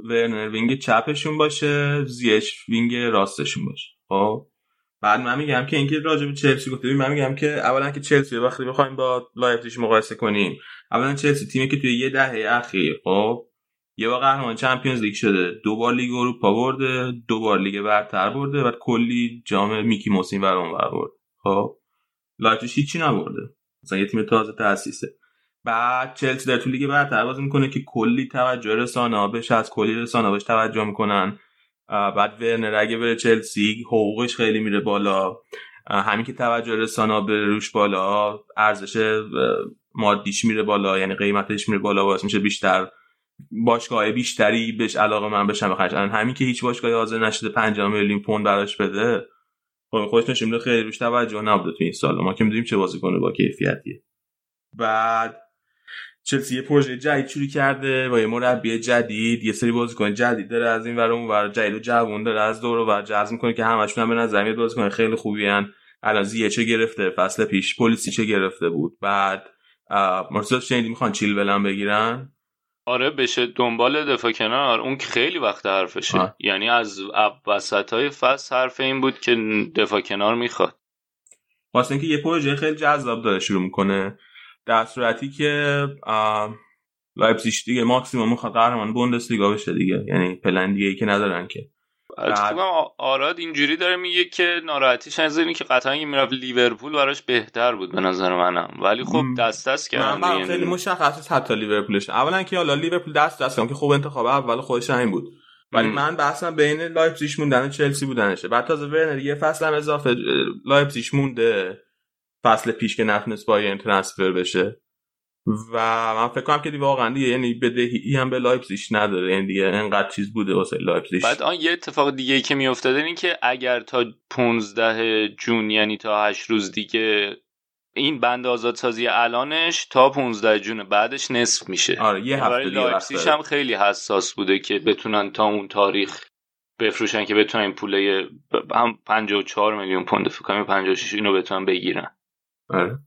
Speaker 1: ورنر وینگ چپشون باشه زیش وینگ راستشون باشه. خب؟ بعد من میگم که اینکه راجع به چلسی گفتیم من میگم که اولا که چلسی وقتی بخوایم با لایپزیگ مقایسه کنیم اولا چلسی تیمی که توی یه دهه اخیر خب؟ یه بار قهرمان Champions League شده دو بار لیگ اروپا برده دو بار لیگ برتر برده و کلی جام میکی ماوس این اون برده خب؟ لایپزیگ هیچی نبرده. مثلا یه تیم تازه تاسیسه بعد چلسی در تو لیگ برتر بازی می‌کنه که کلی توجه رسانه بهش از کلی رسانه بهش توجه می‌کنن. بعد ورنر اگه بره چلسی حقوقش خیلی میره بالا. همین که توجه رسانه بره روش بالا ارزش مادیش میره بالا یعنی قیمتش میره بالا واسه میشه بیشتر باشگاه بیشتری بهش علاقه من بشم بخش همین که هیچ باشگاهی حاضر نشده 5 میلیون پوند براش بده خب خودش نشون خیلی روش توجه نبوده تو این سال. ما که می‌دونیم چه بازیکن با کیفیتیه. بعد چلسی یه پروژه جدید شروع کرده با یه مربی جدید یه سری بازیکن جدید داره از این ور اون ور جدید و جوون داره از دور و جذب می‌کنه که همشون هم به نظر میاد بازیکن خیلی خوبی ان الان زیش و گرفته؟ فصل پیش. پلیسیچ و گرفته بود؟ بعد مرسل شنیدی می‌خوان چیلول بگیرن؟
Speaker 2: آره بشه دنبال دفاع کنار. اون که خیلی وقت حرفشه. آه. یعنی از وسط های فصل حرف این بود که دفاع کنار می‌خواد.
Speaker 1: واسه اینکه یه پروژه خیلی جذاب داره شروع می‌کنه. در صورتی که لایپزیگ دیگه ماکسیموم می‌خواد قهرمان بوندسلیگا بشه دیگه. یعنی پلن دیگه ای که ندارن که.
Speaker 2: آراد اینجوری داره میگه که ناراحتیش از اینه که قطعا اگه می‌رفت لیورپول براش بهتر بود به نظر منم. ولی خب دست دست کردن
Speaker 1: من خیلی مشخصه حتی لیورپولش. اولا که حالا لیورپول دست دست که خوب انتخاب اول خودش همین بود. ولی من بحثم بین لایپزیگ موندن چلسی بودنشه. بعد تازه ورنر یه فصل هم اضافه لایپزیگ مونده. فصل پیش که نتونست بایرن transfer بشه. و من فکر کنم که واقعا دیگه یعنی بدهی هم به لایپزیگ نداره. یعنی دیگه انقدر چیز بوده واسه لایپزیگ.
Speaker 2: بعد آن یه اتفاق دیگه ای که میافتاده این که اگر تا 15 جون یعنی تا 8 روز دیگه این بند آزادسازی الانش تا 15 جون بعدش نصف میشه.
Speaker 1: آره یه هفته
Speaker 2: دیگه هم خیلی حساس بوده که بتونن تا اون تاریخ بفروشن که بتونن پوله هم 54 میلیون پوند فکر کنم 56 اینو بتونن بگیرن.
Speaker 1: آره.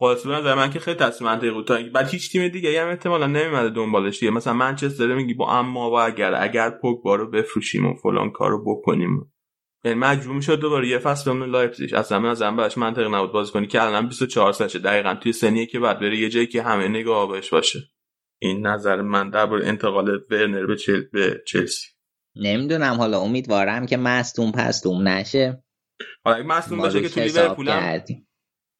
Speaker 1: به نظر من که خیلی تصمیم منطقی بود تا بعد هیچ تیم دیگه هم احتمالا نمیومده دنبالش دیگه. مثلا منچستر میگی با اما و اگر اگر پوگبا رو بفروشیم و فلان کارو بکنیم. یعنی مجبور می‌شد دوباره یه فصل بمونه لایپزیگ. اصلا من از براش منطقی نبود بازی کنی که الان 24 سالشه. دقیقا توی سنیه که بعد بره یه جایی که همه نگاه بهش باشه. این نظر من درباره انتقال ورنر به, چل... به چلسی.
Speaker 3: نمی‌دونم حالا امیدوارم که مصدوم پصدوم نشه.
Speaker 1: حالا مصدوم باشه که تو لیورپول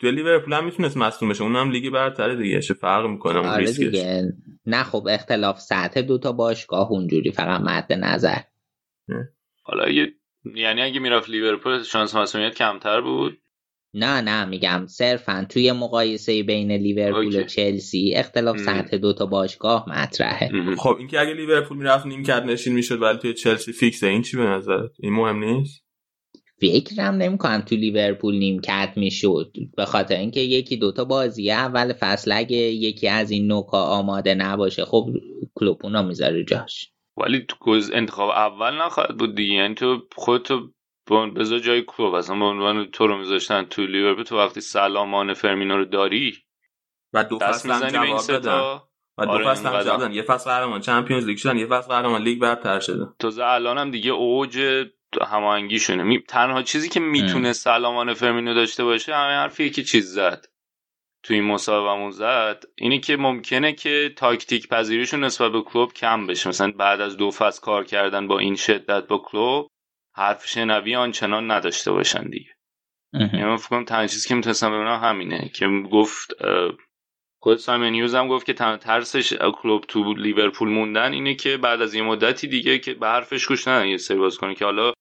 Speaker 1: تو لیورپول هم می‌تونست مصدوم بشه. اونم لیگ برتره دیگه. چه فرق می‌کنه اون
Speaker 3: آره دیگه. نه خب اختلاف سطح دو تا باشگاه اونجوری فقط مد نظر.
Speaker 2: حالا یه یعنی اگه می‌رفت لیورپول شانس مصونیت کمتر بود؟
Speaker 3: نه نه میگم صرفا توی مقایسه بین لیورپول و چلسی اختلاف سطح دو تا باشگاه مطرحه.
Speaker 1: خب اینکه اگه لیورپول می‌رفت نیم کرد نشین می‌شد ولی توی چلسی فیکسه. این چی به نظرت؟ این مهم نیست؟
Speaker 3: فکرم نمی‌کنم تو لیورپول نیمکت می‌شد به خاطر اینکه یکی دوتا بازی اول فصل اگه یکی از این نوکا آماده نباشه خب کلوپونا می‌ذاره جاش.
Speaker 2: ولی تو انتخاب اول نخواهد بود دیگه. یعنی تو خودتو بذار جای کلوب اصلا به عنوان تو رو میذاشتن تو لیورپول تو وقتی سلامان فرمینو رو داری
Speaker 1: و دو فصل هم جواب دادن. و دو آره فصل هم جواب دادن. یه فصل قهرمان چمپیونز لیگ شدن یه فصل قهرمان لیگ برتر شده
Speaker 2: تو الان هم دیگه اوج هماهنگی شونه می... تنها چیزی که می‌تونه سلامان فرمینو داشته باشه همه حرفیه که چیز زد. تو این مسابقه زد. اینی که ممکنه که تاکتیک پذیریشون نسبت به کلوب کم بشه. مثلا بعد از دو فصل کار کردن با این شدت با کلوب حرف شنوی آنچنان نداشته باشن دیگه. یعنی من فکر تنها چیزی که می‌تونستم ببینم همینه که گفت خود سایمن نیوز هم گفت که ترسش کلوب تو لیورپول موندن اینه که بعد از یه مدتی دیگه که به حرفش گوش ندن یه سری کنه که حالا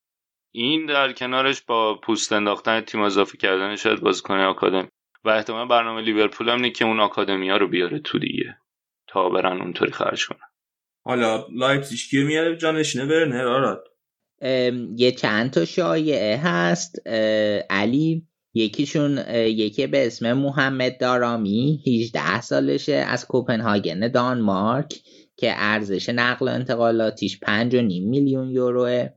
Speaker 2: این در کنارش با پوست انداختن تیم اضافه کردن شاید بازیکن آکادمی. و احتمال برنامه لیورپول هم که اون آکادمیا رو بیاره تو دیگه. تا برن اونطوری خرج کنن.
Speaker 1: حالا لایپزیگ کیو میاره؟ جانشینه ورنر آراد.
Speaker 3: یه چند تا شایعه هست. علی یکیشون یکی به اسم محمد دارامی 18 سالشه از کوپنهاگن دانمارک که ارزش نقل و انتقالاتیش 5.5 میلیون یوروه.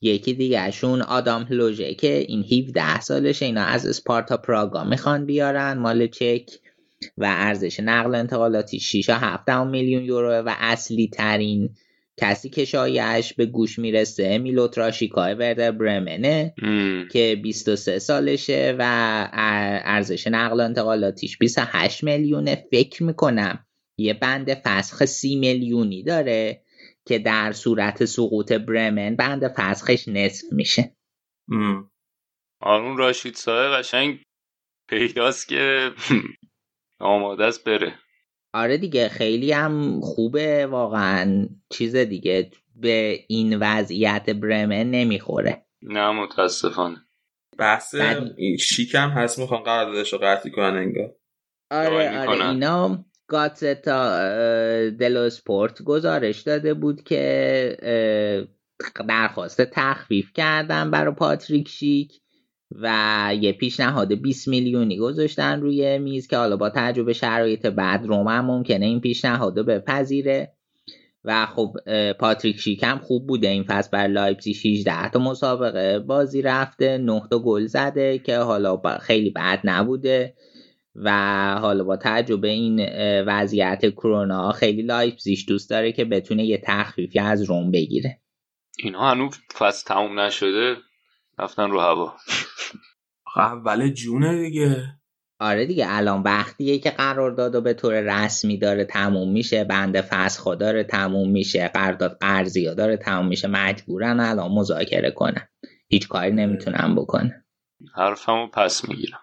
Speaker 3: یکی دیگهشون آدام هلوژک که این 17 سالشه اینا از اسپارتا پراگا می‌خوان بیارن مال چک و ارزش نقل و انتقالاتی 6 7 میلیون یورو و اصلی ترین کسی که شایعش به گوش می‌رسه میلوت راشیکای وردر برمنه که 23 سالشه و ارزش نقل و انتقالاتیش 28 میلیونه. فکر می‌کنم یه بند فسخ 30 میلیونی داره. که در صورت سقوط برمن بند فسخش نصف میشه.
Speaker 2: آرون راشید سایه قشنگ پیداست که آماده است بره.
Speaker 3: آره دیگه خیلی هم خوبه واقعا. چیز دیگه به این وضعیت برمن نمی‌خوره.
Speaker 2: نه متاسفانه.
Speaker 1: بحث بعد... شیکم هست می‌خوان قراردادش رو قطعی کنن انگار.
Speaker 3: آره آره اینا گاتستا دلو سپورت گزارش داده بود که درخواست تخفیف کردن برای پاتریک شیک و یه پیشنهاد 20 میلیونی گذاشتن روی میز که حالا با توجه به شرایط بد روم ممکنه این پیشنهاد رو بپذیره. و خب پاتریک شیکم خوب بوده. این فصل برای لایپزیگ 16 تا مسابقه بازی رفته 9 تا گل زده که حالا خیلی بد نبوده. و حالا با توجه به این وضعیت کرونا خیلی لایپزیگ دوست داره که بتونه یه تخفیفی از روم بگیره.
Speaker 2: اینا هنوز فصل تموم نشده رفتن رو هوا.
Speaker 1: اول جونه دیگه.
Speaker 3: آره دیگه الان وقتیه که قرارداد و به طور رسمی داره تموم میشه بند فسخ داره تموم میشه قرارداد قرضی داره تموم میشه مجبورن الان مذاکره کنن. هیچ کاری نمی‌تونن بکنن.
Speaker 2: حرفمو پس می‌گیرم.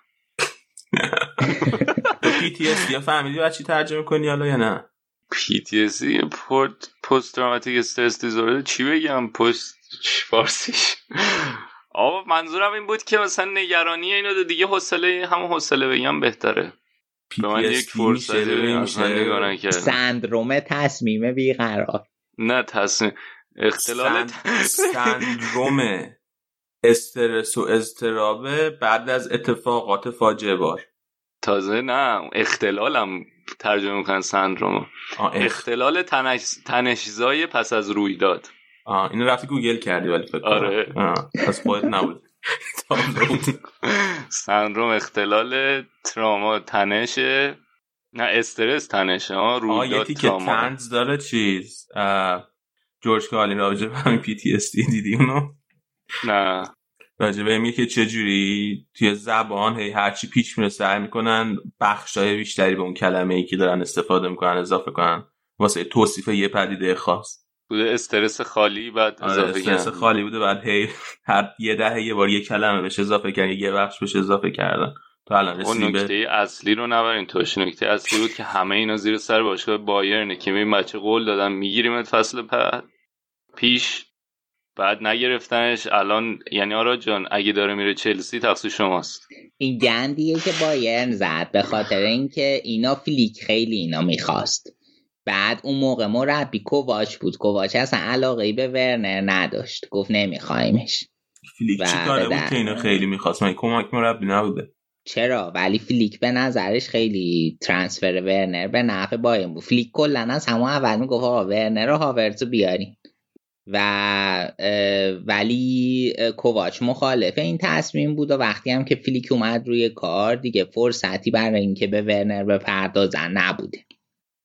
Speaker 1: پی تی اس یا فهمیدی بعد چی ترجمه کنی حالا یا نه؟
Speaker 2: پی تی اس پست تروماتیک استرس دیزورده چی بگم؟ پست فارسیش. آقا منظورم این بود که مثلا نگرانی اینو دیگه حوصله همون حوصله بگم بهتره. به من یک فرصت
Speaker 3: سندروم تصمیم بیقرار.
Speaker 2: نه تصمیم اختلال
Speaker 1: سندروم استرس و اضطرابه بعد از اتفاقات فاجعه بار.
Speaker 2: تازه نه اختلالم ترجمه می‌کنن سندروم اختلال تنش... تنشزای پس از رویداد
Speaker 1: آه اینو رفتی گوگل کردی ولی فکر
Speaker 2: آره.
Speaker 1: پس خودت نبود. (laughs)
Speaker 2: سندروم اختلال تراما تنش نه استرس تنش ها رویداد
Speaker 1: که تنز داره چیز. جورج کالین راجع به همین پی تی اس دی دیدی اونو؟
Speaker 2: نه.
Speaker 1: راجع به که چجوری توی زبان هی هرچی پیچ میره سعی می‌کنن بخشای بیشتری به اون کلمه ای که دارن استفاده می‌کنن اضافه کنن. واسه توصیف یه پدیده خاص.
Speaker 2: بوده استرس خالی بعد
Speaker 1: آره استرس خالی بوده بعد هی هر یه دهه یه بار یه کلمه بهش اضافه کردن یه بخش بهش اضافه کردن. تو الان
Speaker 2: اون نکته اصلی رو نبرین توش نکته اصلی بود که همه اینا زیر سر باشگاه بایرنه که این بچه قول دادن می‌گیریم فصل پیش بعد نگرفتنش الان یعنی آرا جان اگه داره میره چلسی تقصیر شماست.
Speaker 3: این گندیه که بایرن زد به خاطر اینکه اینا فلیک خیلی اینا می‌خواست. بعد اون موقع مربی کوواچ بود. کوواچ اصلا علاقه به ورنر نداشت. گفت نمیخوایمش.
Speaker 1: فلیک چی کاره بود که اینو خیلی می‌خواست؟ من کمک مربی نبوده.
Speaker 3: چرا؟ ولی فلیک به نظرش خیلی transfer ورنر به نفع بایرن بود. فلیک کلا از همون اول می‌گفت آقا ورنر و هاورتز بیارین و ولی کوواچ مخالف این تصمیم بود و وقتی هم که فلیک اومد روی کار دیگه فرصتی برای اینکه به ورنر بپردازن نبوده.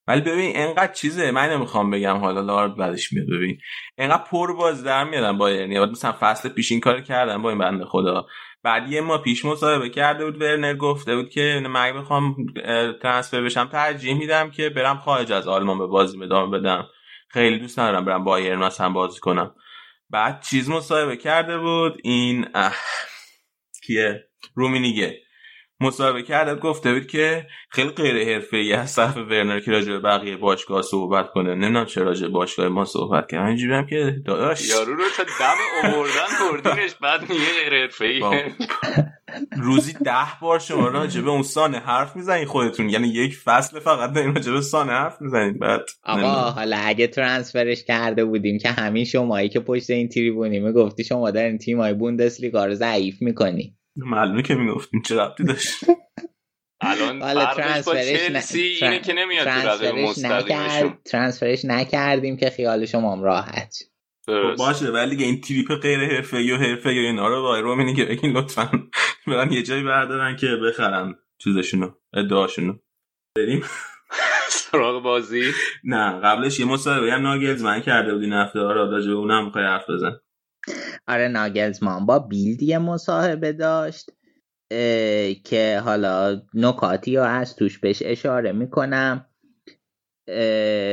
Speaker 1: ولی ببین انقدر چیزه من نمی‌خوام بگم حالا لارد بعدش میاد. ببین انقدر پر باز در میادن با یعنی مثلا فصل پیش این کار کردن با این بنده خدا. بعد یه ما پیش مصاحبه کرده بود ورنر گفته بود که من بخوام ترنسفر بشم ترجیح میدم که برم خارج از آلمان به بازی ادامه بدم. خیلی دوست ندارم برم بایرن مثلا بازی کنم. بعد چیز مصاحبه کرده بود این کیه؟ رومینیگه. مصاحبه کرده گفته بود که خیلی غیر حرفه‌ای از طرف ورنر که راجع به بقیه باشگاه صحبت کنه. نمی‌دونم چرا راجع باشگاه ما صحبت کرد. اینجوری هم که داداش.
Speaker 2: یارو رو تا دم آوردن بردینش بعد میگه غیر حرفه‌ای. (laughs)
Speaker 1: روزی ده بار شما راجع به اون سانه حرف می‌زنید خودتون. یعنی یک فصل فقط دارین راجع به سانه حرف می‌زنید. بعد
Speaker 3: آقا حالا اگه ترانسفرش کرده بودیم که همین شمایی که پشت این تریبونی می‌گفتی شما دارین تیمای بوندسلیگا رو ضعیف می‌کنی.
Speaker 1: معلومه که می‌گفتیم چه ربطی داشت.
Speaker 2: الان چلسی اینه که نمیاد رقم مستقیمشون.
Speaker 3: ترانسفرش نکردیم که خیال شما هم راحت
Speaker 1: باشه ولی دیگه این تریپ غیر حرفه یا حرفه یا اینا رو با رومینی که بگین لطفا برن یه جایی بردارن که بخرن چیزشونو ادعاشونو. بریم.
Speaker 2: سراغ بازی.
Speaker 1: نه قبلش یه مصاحبه هم ناگلز من کرده بودی هفته. ها را به اونم می‌خوای حرف بزن.
Speaker 3: آره ناگلزمان با بیلدی مصاحبه داشت که حالا نکاتی رو از توش بهش اشاره می‌کنم.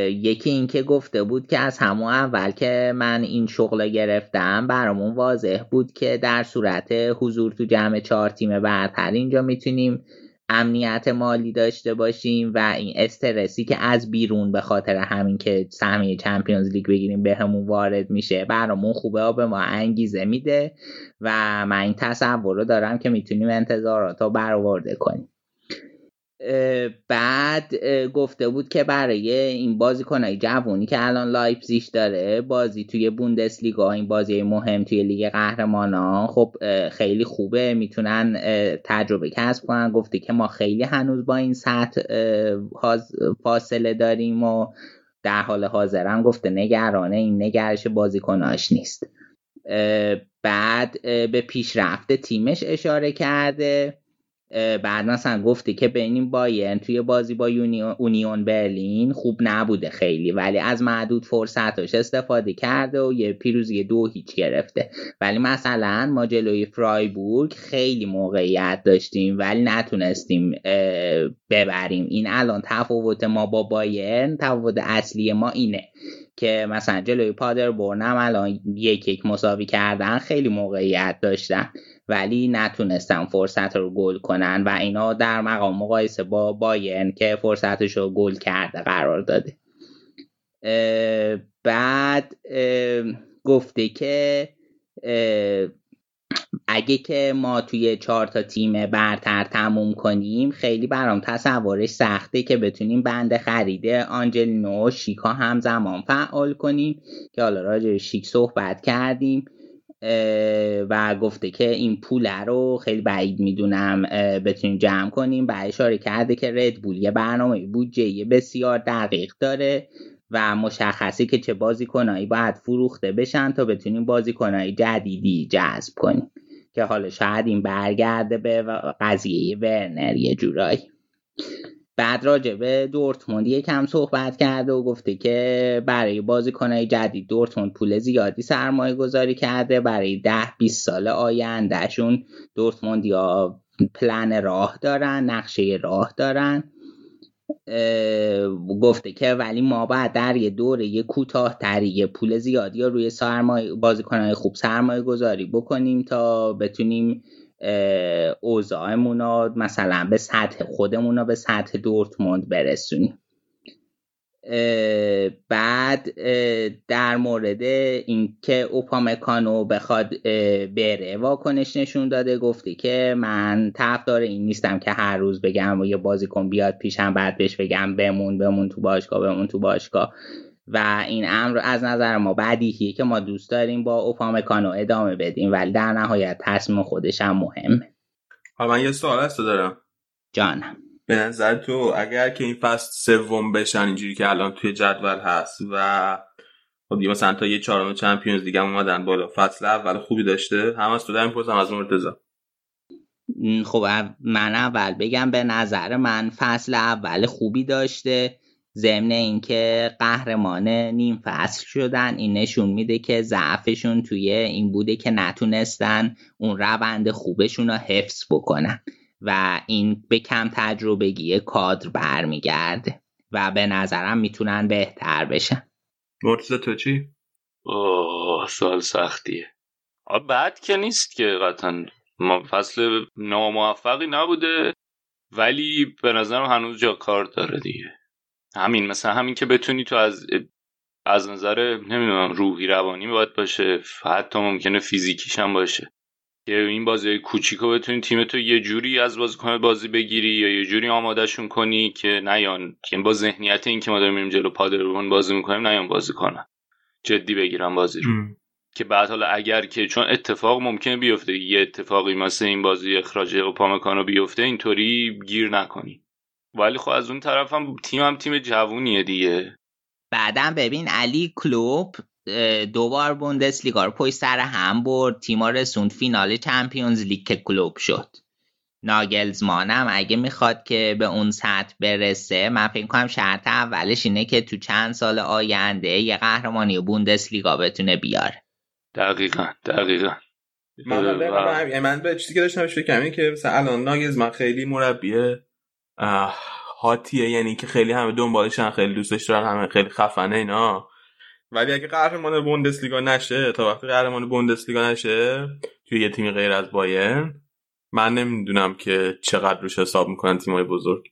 Speaker 3: یکی اینکه گفته بود که از همون اول که من این شغل گرفتم برامون واضح بود که در صورت حضور تو جمع چهار تیم برتر اینجا می‌تونیم امنیت مالی داشته باشیم و این استرسی که از بیرون به خاطر همین که سهمیه چمپیونز لیگ بگیریم به همون وارد میشه برامون خوبه و به ما انگیزه میده و من این تصور رو دارم که می‌تونیم انتظارات رو برآورده کنیم. بعد گفته بود که برای این بازیکنهای جوونی که الان لایپزیش داره بازی توی بوندسلیگا این بازی مهم توی لیگ قهرمانان خب خیلی خوبه می‌تونن تجربه کسب کنن. گفته که ما خیلی هنوز با این سطح فاصله داریم و در حال حاضرم گفته نگرانه این نگرش بازیکناش نیست. بعد به پیشرفت تیمش اشاره کرده. بعد مثلا گفته که بینیم بایرن توی بازی با اونیون برلین خوب نبوده خیلی ولی از معدود فرصتاش استفاده کرده و یه پیروزی دو هیچ گرفته. ولی مثلا ما جلوی فرایبورگ خیلی موقعیت داشتیم ولی نتونستیم ببریم. این الان تفاوت ما با بایرن تفاوت اصلی ما اینه که مثلا جلوی پادر برنم الان یک یک مساوی کردن خیلی موقعیت داشتن. ولی نتونستن فرصت رو گل کنن و اینا در مقام مقایسه با باین که فرصتش رو گل کرده قرار داده. بعد گفته که اگه که ما توی چهار تا تیم برتر تموم کنیم خیلی برام تصورش سخته که بتونیم بند خریده آنجلینو و شیکا همزمان فعال کنیم که حالا راجع شیک صحبت کردیم. و گفته که این پول رو خیلی بعید می‌دونم بتونیم جمع کنیم. و اشاره کرده که ردبول یه برنامه بودجه بسیار دقیق داره و مشخصه که چه بازیکنایی باید فروخته بشن تا بتونیم بازیکنایی جدیدی جذب کنیم. که حالا شاید این برگرده به قضیه ورنر یه جورایی. بعد راجع به دورتموند یکم صحبت کرده و گفته که برای بازیکنهای جدید دورتموند پول زیادی سرمایه گذاری کرده. برای ده 20 سال آیندهشون دورتموند یا پلن راه دارن نقشه راه دارن. گفته که ولی ما باید در یه دوره یه کوتاه تری پول زیادی یا روی سرمایه بازیکنهای خوب سرمایه گذاری بکنیم تا بتونیم اوضاعمون رو مثلا به سطح خودمون رو به سطح دورتموند برسونیم. بعد در مورد اینکه اوپامکانو بخواد بره واکنش نشون داده گفته که من طرفدار این نیستم که هر روز بگم و یه بازیکن بیاد پیشم بعد بهش بگم بمون بمون تو باشگاه بمون تو باشگاه. و این امر از نظر ما بدیهیه که ما دوست داریم با اوپامکانو ادامه بدیم ولی در نهایت تصمیم خودش هم مهمه.
Speaker 1: حالا من یه سوال هست دارم.
Speaker 3: جانم
Speaker 1: به نظر تو اگر که این فصل سوم بشن اینجوری که الان توی جدول هست و خب دیگه مثلا تا یه چهارم چمپیونز دیگه اومدن بالا فصل اول خوبی داشته؟ هم از تو در می‌پرسم از مرتضی.
Speaker 3: خب من اول بگم به نظر من فصل اول خوبی داشته. ضمن اینکه قهرمان نیم فصل شدن این نشون میده که ضعفشون توی این بوده که نتونستن اون روند خوبشون رو حفظ بکنن و این به کم تجربگی کادر برمیگرده و به نظرم می‌تونن بهتر بشن.
Speaker 1: مرتضی تو چی؟
Speaker 2: اوه سوال سختیه. بعد که نیست که قطعا. فصل ناموفقی نبوده ولی به نظرم هنوز جا کار داره دیگه. همین مثلا همین که بتونی تو از از نظر نمی‌دونم روحی روانی باید باشه حتی ممکنه فیزیکیش هم باشه. که این بازی کوچیکو بتونی تیم تو یه جوری از بازیکن بازی بگیری یا یه جوری آمادهشون کنی که نیان که با ذهنیت این که ما داریم جلو پادربون بازی می‌کنیم نیان بازی کنن. جدی بگیرن بازی رو. که بعد حالا اگر که چون اتفاق ممکنه بیفته یه اتفاقی مثل این بازی اخراج اوپامکانو بیفته اینطوری گیر نکنی. ولی خب از اون طرفم تیم هم تیم جوونیه دیگه.
Speaker 3: بعدم ببین علی کلوب دوبار بوندسلیگا رو پشت سر هم برد. تیما رسوند فینال چمپیونز لیگ که کلوب شد. ناگلزمانم اگه می‌خواد که به اون سطح برسه من فکر کنم شرط اولش اینه که تو چند سال آینده یه قهرمانی بوندسلیگا بتونه بیاره.
Speaker 2: دقیقا دقیقا.
Speaker 1: من, من به چیزی که داشتم فکر که مثلا الان ناگلزمان خیلی مربیه. هاتیه یعنی که خیلی همه دنبالشن خیلی دوستش دارن همه خیلی خفنه اینا. ولی اگه قهرمان بوندسلیگا نشه تا وقتی قهرمان بوندسلیگا نشه توی یه تیمی غیر از باین من نمی‌دونم که چقدر روش حساب می‌کنن تیمای بزرگ.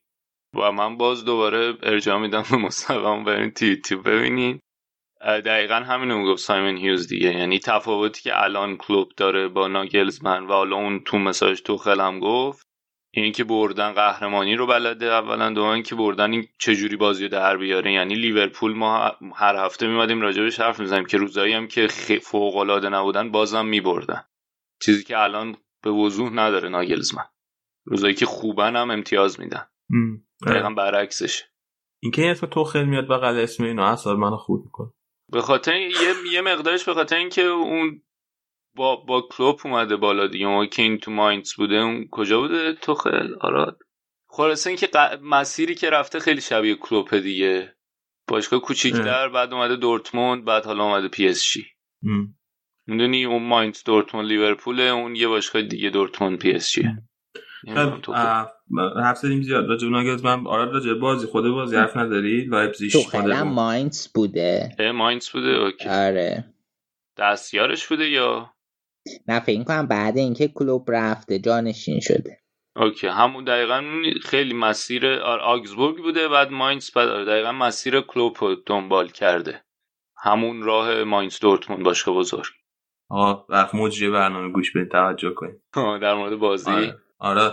Speaker 2: و من باز دوباره ارجاع میدم به مصاحبه‌مو برین تو ببینین دقیقا همینو می‌گفت سایمن هیوز دیگه. یعنی تفاوتی که الان کلوب داره با ناگلزمن و حالا اون تو مساج تو خلم گفت این که بردن قهرمانی رو بلده اولا دوم که بردن این چجوری بازی رو در بیاره. یعنی لیورپول ما هر هفته میمدیم راجبش حرف می‌زنیم که روزایی هم که فوق العاده نبودن بازم میبردن. چیزی که الان به وضوح نداره ناگلزمن. روزایی که خوبن هم امتیاز میدن. دقیقا برعکسش.
Speaker 1: اینکه اسم توخل میاد بغل اسم اینو اصلا منو خود می‌کنه.
Speaker 2: به خاطر یه یه مقدارش به خاطر اینکه اون با با کلوب اومده بالا دیگه. ما که این تو ماینز بوده. اون کجا بوده توخل آراد؟ خلاصه اینکه ق... مسیری که رفته خیلی شبیه کلوپ دیگه. باشگاه کوچیکتر بعد اومده دورتموند بعد حالا اومده پی اس جی. می‌دونی اون ماینز دورتموند لیورپول اون یه باشگاه دیگه دورتموند پی اس جی.
Speaker 1: حرف زدیم زیاد. راجع من آراد راجع بازی خود بازی حرف نداری؟ لایپزیگ
Speaker 3: خود ماینز بوده.
Speaker 2: ماینز بوده اوکی.
Speaker 3: آره.
Speaker 2: دستیارش بوده یا؟
Speaker 3: نه فکر کنم بعد اینکه کلوب رفته جانشین شده.
Speaker 2: اوکی همون دقیقا خیلی مسیر آگزبورگ بوده بعد ماینز بعد آره، دقیقا مسیر کلوب رو دنبال کرده. همون راه ماینز دورتموند باشگاه بزرگ.
Speaker 1: آه وقت مجری برنامه گوش به توجه کنیم
Speaker 2: در مورد بازی؟
Speaker 1: آره, آره.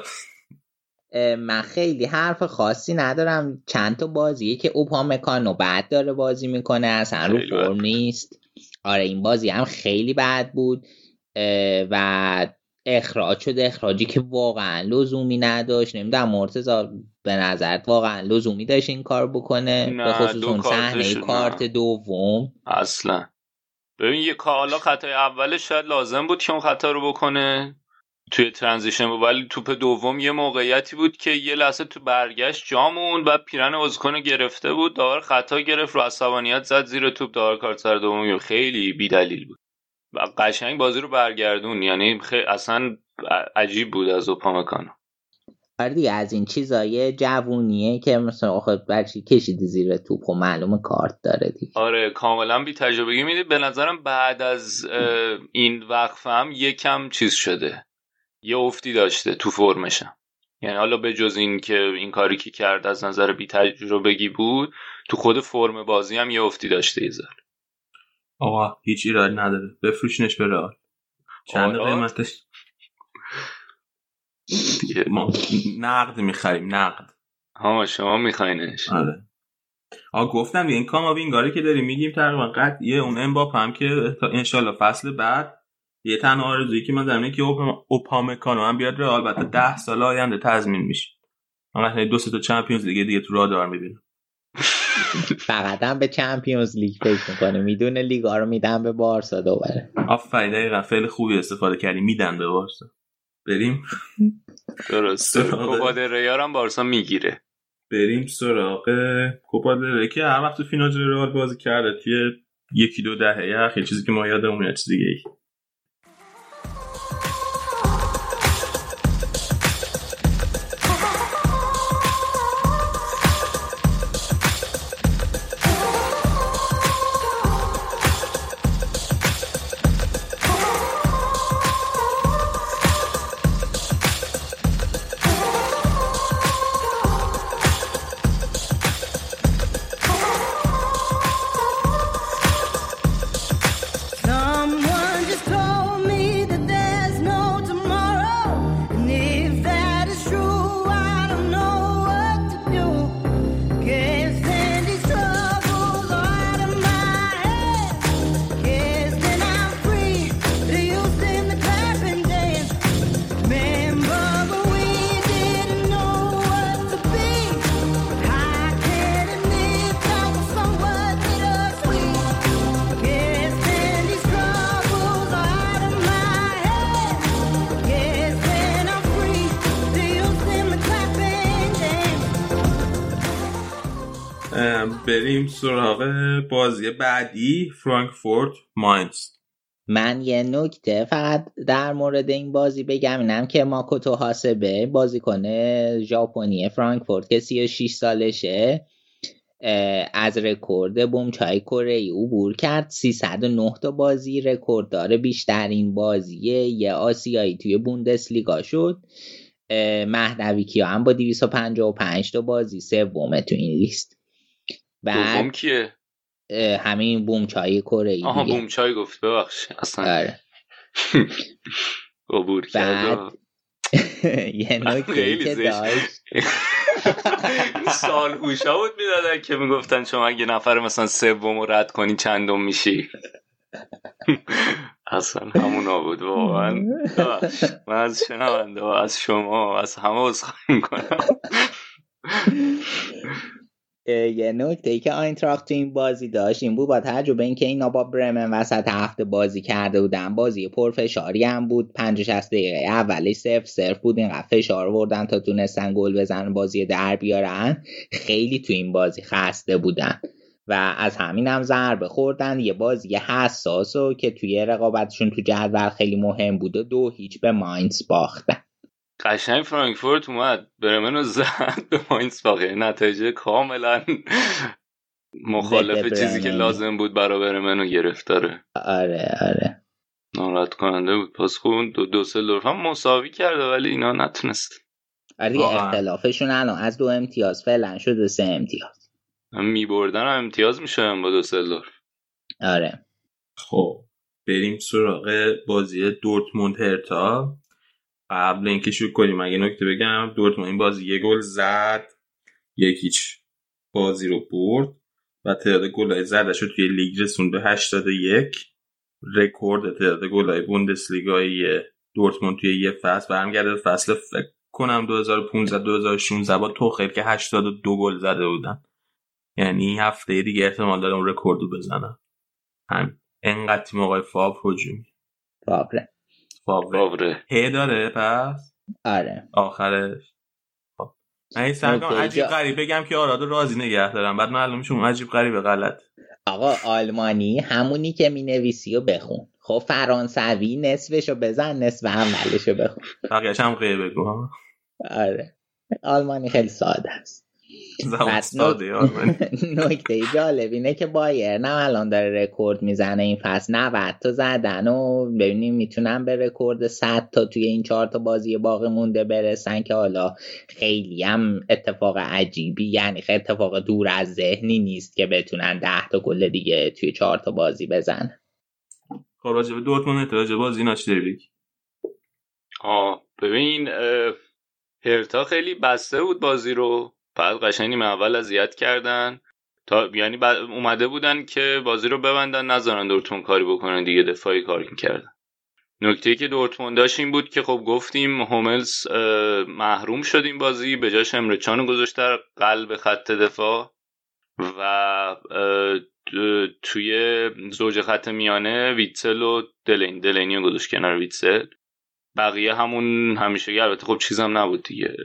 Speaker 3: من خیلی حرف خاصی ندارم. چند تا بازیه که اوپامکانو بعد داره بازی می‌کنه اصلا رو فرم نیست. آره این بازی هم خیلی بد بود. و اخراج شده اخراجی که واقعا لزومی نداشت. نمی‌دونم مرتزا به نظرت واقعا لزومی داشت این کار بکنه؟ به خصوص اون صحنه کارت دوم.
Speaker 2: اصلا. ببین یه حالا خطای اولش شاید لازم بود که اون خطا رو بکنه توی ترانزیشن بود ولی توپ دوم یه موقعیتی بود که یه لحظه تو برگشت جامون و پیرن ازکن گرفته بود. داور خطا گرفت رو عصبانیت زد زیر توپ. داور کارت سر دوم خیلی بیدلیل بود. قشنگ بازی رو برگردون. یعنی خیلی اصلا عجیب بود از اوپامکانو
Speaker 3: آره دیگه از این چیزای جوونیه که مثلا آخه برچی کشیدی زیر توپ و معلوم کارت داره دیگه.
Speaker 2: آره کاملا بی تجربگی. میده به نظرم بعد از این وقفه هم یکم چیز شده. یه افتی داشته تو فرمشم. یعنی حالا به جز این که این کاری که کرد از نظر بی تجربگی بود تو خود فرم بازی هم یه افتی داشته یه
Speaker 1: آقا هیچ ایراد نداره. بفروشنش به رئال. چند قیمتش؟ ما نقد می‌خریم نقد.
Speaker 2: ها شما میخواینش.
Speaker 1: آره. آ گفتم این کاماوینگاره که داریم میگیم تقریبا قطعیه اون امباپ هم که انشالله فصل بعد یه تنها آرزویی که من دارم که اوپامکانو هم بیاد رئال البته ده سال آینده تضمین میشه. من دو سه تا چمپیونز لیگ دیگه تو رادار می‌بینم.
Speaker 3: فقط هم به چمپیونز لیگ فکر می‌کنه. می‌دونه لیگا رو میدن به بارسا دوباره.
Speaker 1: آفرین دقیقا خیلی خوبی استفاده کردی. میدن به بارسا. بریم.
Speaker 2: درسته. کوپا هم بارسا می‌گیره.
Speaker 1: بریم سراغ کوپا دل که هر وقت تو فینال رئال بازی کرده توی یکی دو دهه اخیر چیزی که ما یادمون چیز دیگه بریم سراغ بازی بعدی فرانکفورت ماینز.
Speaker 3: من یه نکته فقط در مورد این بازی بگم اینم که ماکوتو هاسبه بازیکن ژاپنی فرانکفورت که 36 سالشه از رکورد بومچای کره ای عبور کرد. 309 تا بازی رکورد داره بیشترین بازی یه آسیایی توی بوندسلیگا شد. مهدوی کیا هم با 255 تا بازی سومه تو این لیست.
Speaker 2: بعد کیه؟
Speaker 3: همین بومچای کره ای
Speaker 2: آها بومچای گفت ببخش اصلا
Speaker 3: آره. (laughs)
Speaker 2: عبور کرد (laughs)
Speaker 3: یه (laughs) نکته که داشت.
Speaker 2: سال اوشا بود می‌دادن که می‌گفتن شما اگه نفر مثلا سوم رو رد کنی چندم میشی؟ اصلا همون بود واقعا. من از شنونده و از شما از همه از می‌کنم.
Speaker 3: یه نکته ای که آینتراخت تو این بازی داشت این بود با تجربه اینکه اینا با برمن وسط هفته بازی کرده بودن بازی پرفشاری هم بود 50 دقیقه اولی صرف صرف بود اینقدر فشار وردن تا تونستن گل بزنن بازی در بیارن. خیلی تو این بازی خسته بودن و از همین هم ضربه خوردن. یه بازی حساس و که توی رقابتشون تو جدول خیلی مهم بود و دو هیچ به ماینز باختن.
Speaker 2: قشنگ فرانکفورت اومد. برمن رو زد. به ماینز باقی نتیجه کاملا مخالف چیزی که لازم بود برای برمن رو گرفت داره
Speaker 3: آره آره.
Speaker 2: ناراحت کننده بود. پس خون دو دو سلور هم مساوی کرده ولی اینا نتونست.
Speaker 3: آره اختلافشون الان از دو امتیاز فعلا شده سه امتیاز.
Speaker 2: هم میبردن هم امتیاز میشه با دو سلور
Speaker 3: آره.
Speaker 1: خب بریم سراغ بازی دورتموند هرتا. قبل اینکه شروع کنیم اگه نکته بگم دورتموند این بازی یه گل زد یک هیچ بازی رو برد و تعداد گلای زده شد توی لیگ رسون به 81 رکورد تعداد گلای بوندسلیگای دورتموند توی یه فصل برمیگرده. فصل فکر کنم 2015 2016 با توخیل که 82 گل زده بودن. یعنی هفته دیگه احتمال داره اون رکوردو بزنن. هم انقدر تیم آقای فاب هجومی.
Speaker 3: فابره
Speaker 2: فاوره
Speaker 1: هی داره پس؟
Speaker 3: آره.
Speaker 1: آخرش. خب. من این سرکم عجیب غریب بگم که آرادو راضی نگه دارم. بعد معلوم شون عجیب غریب غلط.
Speaker 3: آقا آلمانی همونی که می نویسی و بخون. خب فرانسوی نصفشو بزن نصف اولشو بخون.
Speaker 1: بقیهش هم غیبه بگو
Speaker 3: آره. آلمانی خیلی ساده است. (laughs) نکته جالب اینه که بایرن الان داره رکورد می‌زنه این فصل 90 تا زدن و ببینیم می‌تونن به رکورد 100 تا توی این چهار تا بازی باقی مونده برسن که حالا خیلی هم اتفاق عجیبی یعنی خیلی اتفاق دور از ذهنی نیست که بتونن 10 تا گل دیگه توی چهار تا بازی بزنن.
Speaker 1: خب راجع به دورتموند راجع بازی ناچ
Speaker 2: آه ببین هرتا خیلی بسته بود بازی رو. بعد قشنگ اول اذیت کردن. تا یعنی اومده بودن که بازی رو ببندن نذارن دورتموند کاری بکنن دیگه دفاعی کار می‌کردن. نکته که دورتموند داشت این بود که خب گفتیم هوملز محروم شد این بازی به جاش امرچان گذاشت در قلب خط دفاع و توی زوج خط میانه ویتسل و دلین دلینی رو گذاشت کنار ویتسل. بقیه همون همیشه البته خب چیزم نبود دیگه.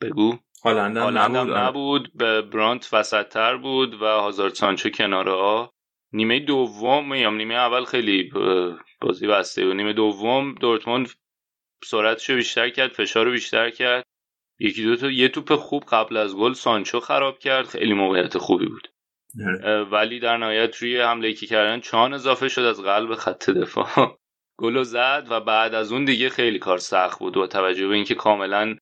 Speaker 2: بگو.
Speaker 1: هالند
Speaker 2: نبود, آره. نبود به برانت وسط بود و هازارد سانچو کناره ها نیمه دوم یا نیمه اول خیلی بازی بسته و نیمه دوم دورتموند سرعتش رو بیشتر کرد فشار رو بیشتر کرد. یکی دو تا یه توپ خوب قبل از گل سانچو خراب کرد. خیلی موقعیت خوبی بود. آره. ولی در نهایت روی حمله که کردن چهان اضافه شد از قلب خط دفاع. (laughs) گل زد و بعد از اون دیگه خیلی کار سخت بود. و توجه به اینکه کاملا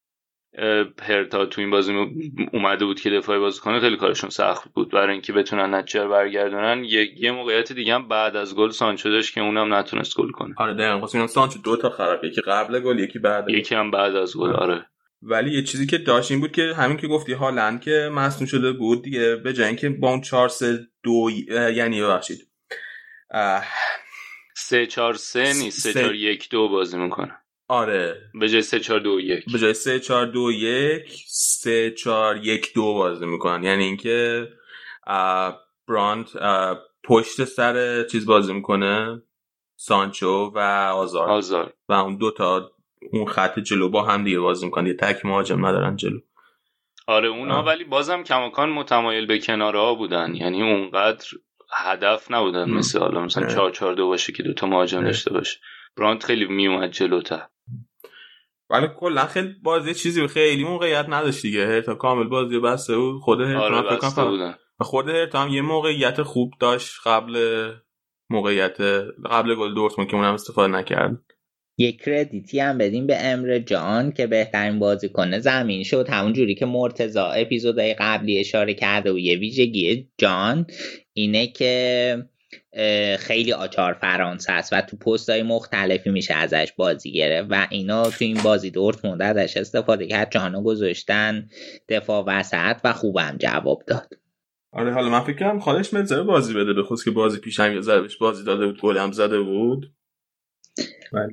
Speaker 2: هرتا تو این بازی اومده بود که دفاعی بازی کنه خیلی کارشون سخت بود. برای اینکه بتونن نتیجه برگردونن یه, یه موقعیت دیگه هم بعد از گل سانچو داشت که اونم نتونست گل کنه.
Speaker 1: آره دقیقاً. واسه سانچو دو تا خراب یکی قبل گل یکی بعد
Speaker 2: یکی هم بعد از گل آره.
Speaker 1: ولی یه چیزی که داشت این بود که همین که گفتی هالند که مصنوع شده بود دیگه به جای اینکه با اون 4 3 2 یعنی ببخشید.
Speaker 2: 3 4 3 نیست 3 4 1 2 بازی می‌کنه.
Speaker 1: آره.
Speaker 2: به جای 3 4 2 1
Speaker 1: به جای 3 4 2 1 3 4 1 2 بازی می‌کنن. یعنی اینکه برانت پشت سر چیز بازی می‌کنه سانچو و آزار.
Speaker 2: آزار.
Speaker 1: و اون دو تا اون خط جلو با هم دیگه بازی می‌کنن. یه تک مهاجم ندارن جلو.
Speaker 2: آره اونا ولی بازم کماکان متمایل به کناره ها بودن. یعنی اونقدر هدف نبودن مثل حالا مثلا 4 4 2 باشه که دو تا مهاجم داشته باشه. برانت خیلی میومد جلوتر.
Speaker 1: ولی کلا خیلی بازی چیزی خیلی موقعیت نداشت دیگه. تا کامل بازی بسته بود. خود
Speaker 2: آره بسته بودن.
Speaker 1: خود هرتا هم یه موقعیت خوب داشت قبل موقعیت قبل گل دورتموند که اونم استفاده نکرد.
Speaker 3: یک کردیتی هم بدیم به امر جان که بهترین بازیکن زمین شد. همون جوری که مرتزا اپیزودهای قبلی اشاره کرده و یه ویژگی جان اینه که خیلی آچار فرانسه است و تو پست های مختلفی میشه ازش بازی گرفت و اینا تو این بازی دورت ازش استفاده کرد. جانو گذاشتن دفاع وسط و خوبم جواب داد.
Speaker 1: آره حالا من فکر کنم خالش ملزر بازی بده به که بازی پیش هم یه بازی داده بود گل هم زده بود.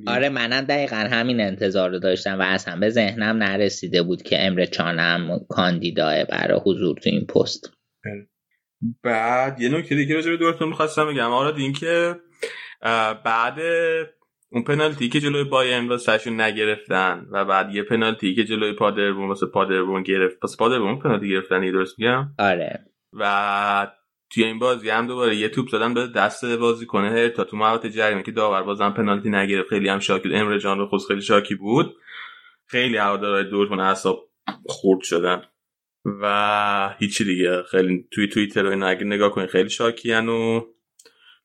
Speaker 3: آره منم دقیقا همین انتظار رو داشتم و اصلا به ذهنم نرسیده بود که امر چانم کاندیداه برای حضور تو این پست.
Speaker 1: بله. بعد یه نکته دیگه راجع به دورتون می‌خواستم بگم. آره این که بعد اون پنالتی که جلوی بایرن واسهشون نگرفتن و بعد یه پنالتی که جلوی پادربون واسه پادربون گرفت. پس پادربون پنالتی گرفتن یه درست میگم؟
Speaker 3: آره.
Speaker 1: و توی این بازی هم دوباره یه توپ زدن به دست بازی کنه تا تو محوطه جریمه که داور بازم پنالتی نگرفت. خیلی هم شاکی امر جان رو خود خیلی شاکی بود. خیلی هوادارهای دورتموند اعصاب خورد شدن. و هیچی دیگه. خیلی توی توییتر رو اگه نگاه کنید خیلی شاکیان و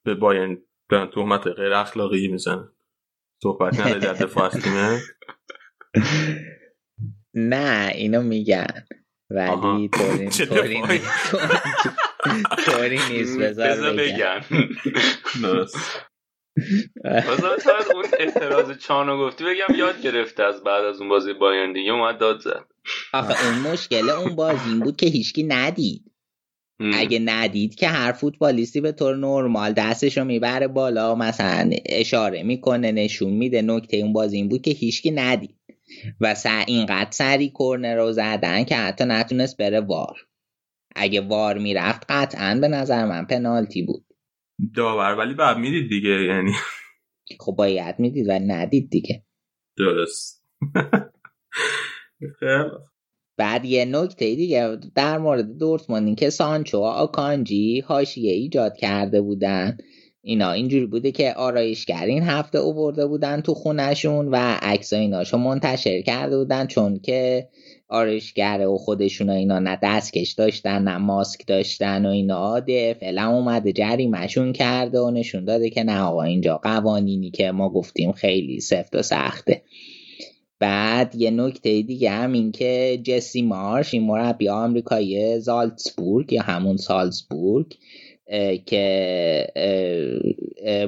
Speaker 1: به بایرن به تهمت غیر اخلاقی می‌زنن. صحبت نداره در دفاع
Speaker 3: نه اینو میگن. ولی طوری طوری نیست. بذار بگن
Speaker 2: بذار اون اعتراض چانو گفتی بگم یاد گرفته از بعد از اون بازی بایرن دیگه اومد داد زد.
Speaker 3: آخه اون مشکل اون بازی این بود که هیچکی ندید. اگه ندید که هر فوتبالیستی به طور نرمال دستش رو می‌بره بالا مثلا اشاره می‌کنه نشون میده نکته اون بازی این بود که هیچکی ندید. و سر اینقدر سری کورنر رو زدن که حتی نتونست بره وار. اگه وار می‌رفت قطعا به نظر من پنالتی بود.
Speaker 1: داور ولی بعد می‌دید دیگه یعنی.
Speaker 3: خب باید می‌دید و ندید دیگه.
Speaker 1: درست. (laughs)
Speaker 3: بعد یه نکته دیگه در مورد دورتموند که سانچو و آکانجی حاشیه ایجاد کرده بودن. اینا اینجوری بوده که آرایشگر این هفته اوورده بودن تو خونشون و عکس ایناشو منتشر کرده بودن چون که آرایشگر و خودشون و اینا نه دستکش داشتن نه ماسک داشتن و اینا. ده فعلا اومده جریمشون کرده و نشون داده که نه آقا اینجا قوانینی که ما گفتیم خیلی سفت و سخته. بعد یه نکته دیگه هم این که جسی مارش این مربی آمریکایی زالتسبورگ یا همون سالزبورگ که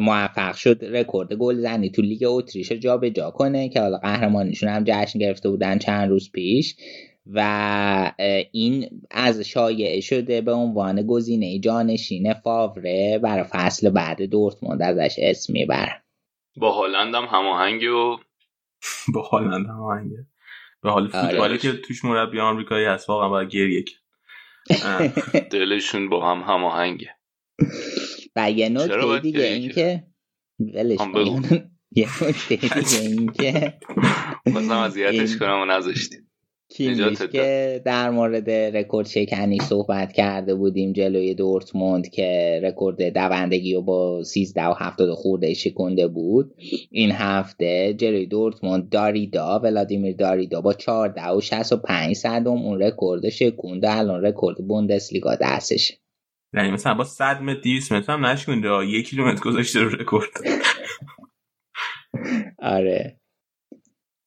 Speaker 3: موفق شد رکورد گل زنی تو لیگ اتریش به جا کنه که حالا قهرمانیشون هم جشن گرفته بودن چند روز پیش و این از شایعه شده به عنوان گزینه جانشین فاوره برای فصل بعد دورتموند ازش اسم می‌برن
Speaker 2: با هالند هم هماهنگ و
Speaker 1: با هالند هماهنگه به حال
Speaker 3: آره.
Speaker 1: فوتبالی که توش مربی آمریکایی هست واقعا باید گریه. (laughs)
Speaker 2: دلشون با هم هماهنگه
Speaker 3: و (laughs) یه نکته دیگه این؟ که (laughs) ولش
Speaker 2: هم.
Speaker 3: یه نکته دیگه این که
Speaker 2: بازم اذیتش کنم و نذاشتی
Speaker 3: کیمیش که در مورد رکورد شکنی صحبت کرده بودیم جلوی دورتموند که رکورد دوندگی رو با 13 و 70 خورده شکنده بود. این هفته جلوی دورتموند داریدا ولادیمیر داریدا با 14 و 65 صدم اون رکورد شکونده الان رکورد بوندسلیگا دستشه.
Speaker 1: یعنی مثلا با 100 متر 200 متر هم نشکنده ها. یک کیلومتر گذاشته رو رکورد. (laughs)
Speaker 3: آره.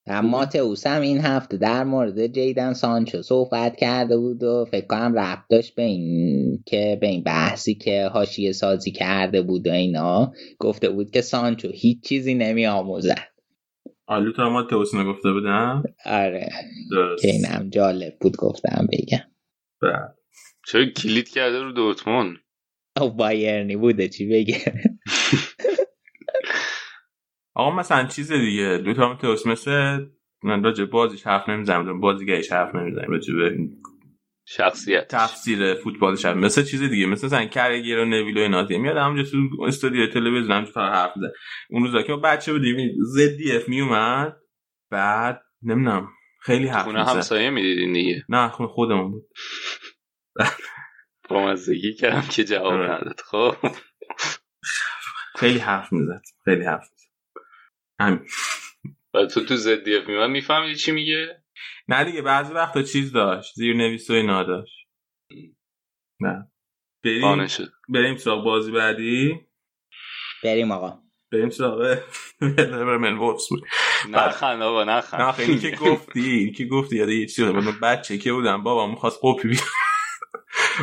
Speaker 3: و ماتئوس هم این هفته در مورد جیدن سانچو صحبت کرده بود و فکر کنم ربط داشت به این که به این بحثی که حاشیه سازی کرده بود و اینا. گفته بود که سانچو هیچ چیزی نمی آموزد.
Speaker 1: آلو تا ما توسنه گفته بودم؟
Speaker 3: آره.
Speaker 1: درست.
Speaker 3: که اینم جالب بود گفتم بگم.
Speaker 1: بله.
Speaker 2: چرا کلید کرده رو دورتموند؟
Speaker 3: او بایرنی بوده چی بگه؟ (laughs)
Speaker 1: آقا مثلا چیز دیگه دو تا توس مثل من راجع بازیش حرف نمی‌زنم بازیگرش حرف نمی‌زنم راجع به
Speaker 2: شخصیت
Speaker 1: تفسیر فوتبالش هم مثل چیز دیگه مثل مثلا کرگر و نویل و اینا. دیگه میاد همونجا تو استودیو تلویزیون همونجا فقط حرف زد اون روزا که ما بچه بودیم زدی اف می اومد بعد نمی‌دونم خیلی حرف
Speaker 2: خونه همسایه می‌دیدین دیگه؟
Speaker 1: نه خونه خودمون بود.
Speaker 2: با مزدگی کردم که جواب
Speaker 1: آره.
Speaker 2: نداد. خب.
Speaker 1: خیلی حرف می‌زد خیلی حرف همین.
Speaker 2: و تو تو زدی اف میمن میفهمیدی چی میگه؟
Speaker 1: نه دیگه بعضی وقتا چیز داشت. زیر نویس و اینا داشت. نه. بریم. بریم سراغ بازی بعدی.
Speaker 3: بریم آقا.
Speaker 1: بریم سراغ برمن وولفز بود
Speaker 2: نخند آقا نخند
Speaker 1: نه خیلی که گفتی این که گفتی یاد یه چیزی من بچه که بودم بابام می‌خواست قپی بیاد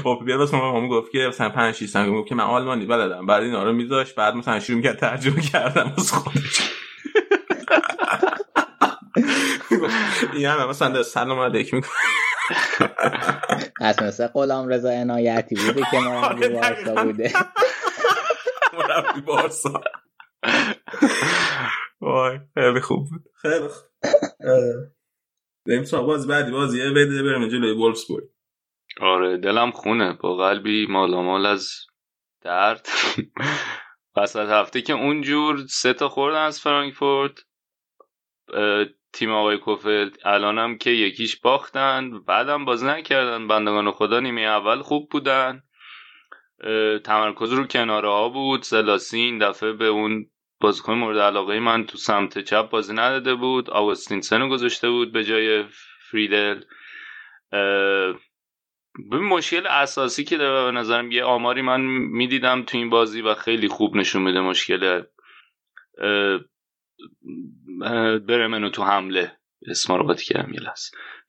Speaker 1: قپی بیاد واسه مامان گفت که مثلا 5 6 سال گفت که من آلمانی بلدم. بعد اینا رو میذاش بعد مثلا شروع می‌کرد ترجمه کردم واسه خودش. این هم مثلا سلام علیک می‌کنه. (laughs)
Speaker 3: از مثل غلام رضا عنایتی بوده که مربی
Speaker 1: آره،
Speaker 3: بارسا. بوده. (laughs)
Speaker 1: مربی بارسا. وای خیلی خوب بود. خیلی خوب. بریم بازی بعدی. بازی بده بریم جلوی وولفسبورگ.
Speaker 2: آره دلم خونه. با قلبی مالامال از درد. (laughs) وسط هفته که اونجور سه تا خوردن از فرانکفورت. تیم آقای کوفل الانم که یکیش باختن بعدم بازی نکردن. بندگان خدا نیمه اول خوب بودن. تمرکز رو کناره ها بود. سلاسی این دفعه به اون بازیکن مورد علاقه من تو سمت چپ بازی نداده بود. آگوستینسن رو گذاشته بود به جای فریدل. ببین مشکل اساسی که داره به نظرم یه آماری من می‌دیدم تو این بازی و خیلی خوب نشون میده مشکل. برمنو تو حمله. اسما رو قاطی کردم یه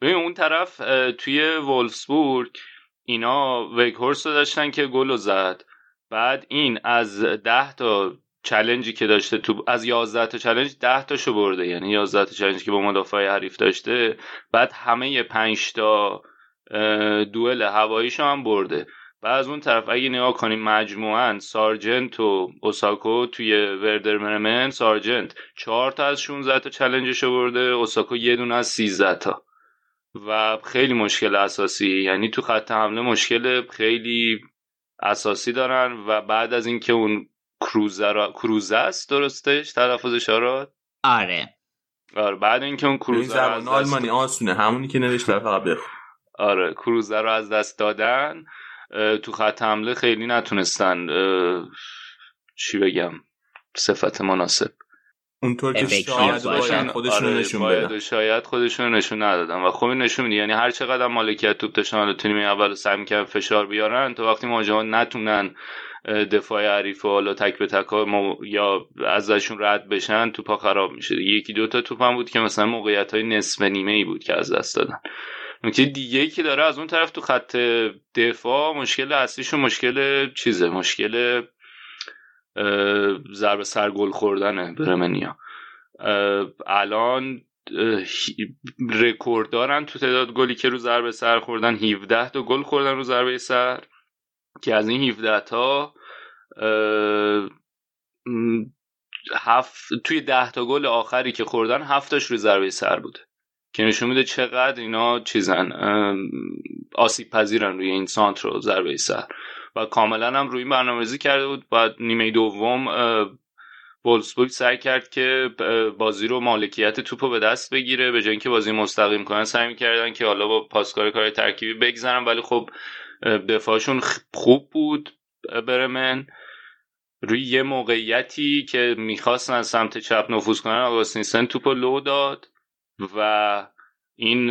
Speaker 2: ببین اون طرف توی وولفسبورگ اینا وگهورست رو داشتن که گل رو زد. بعد این از ده تا challenge ی که داشته تو از 11 تا challenge 10 تاشو برده. یعنی 11 تا challenge ی که با مدافع حریف داشته. بعد همه 5 تا دوئل هواییشو هم برده. و از اون طرف اگه نگاه کنیم مجموعا سارجنت و اوساکو توی وردر برمن سارجنت چهار تا از 16 تا challenge شو برده اوساکو یه دونه از 13 تا. و خیلی مشکل اساسی یعنی تو خط حمله مشکل خیلی اساسی دارن و بعد از اینکه اون کروزه را... کروزه است درستش تلفظش آراد
Speaker 3: آره.
Speaker 2: آره بعد اینکه اون
Speaker 1: این
Speaker 2: کروزه
Speaker 1: زبان
Speaker 2: دست
Speaker 1: آلمانی آسونه همونی که نوشته فقط بخون.
Speaker 2: آره کروزه رو از دست دادن. تو خط حمله خیلی نتونستن چی بگم صفت مناسب.
Speaker 1: اونطور که شاید. باید. خودشون
Speaker 2: آره،
Speaker 1: نشون
Speaker 2: باید
Speaker 1: بدن.
Speaker 2: شاید خودشون نشون ندادن. و خب این نشون میده. یعنی هر چقدر مالکیت توپ داشتن حالا تو نیمه اول سعی می‌کردن فشار بیارن تا وقتی مهاجمان نتونن دفاع حریف و حالا تک به تک ها مو- یا ازشون رد بشن توپا خراب میشه یکی دوتا توپ هم بود که مثلا موقعیت های نصف نیمه ای بود که از دست دادن. نکته دیگه ای که داره از اون طرف تو خط دفاع مشکل اصلیشون مشکل چیزه مشکل اه، ضربه سر گل خوردنه برمنیا. الان رکورد دارن تو تعداد گلی که رو ضربه سر خوردن 17 تا گل خوردن رو ضربه سر که از این 17 تا هفت توی ده تا گل آخری که خوردن هفتاش رو ضربه سر بوده. که نشون میده چقدر اینا چیزن آسیب پذیرن روی این سانتر ضربه سر. و کاملا هم روی برنامه‌ریزی کرده بود. بعد نیمه دوم وولسبورگ سعی کرد که بازی رو مالکیت توپ رو به دست بگیره. به جای اینکه بازی مستقیم کنن سعی می‌کردن که حالا با پاسکار کار ترکیبی بگذرن. ولی خب دفاعشون خوب بود برمن. روی یه موقعیتی که می‌خواستن سمت چپ نفوذ کنن آگاستینسن توپ لو داد. و این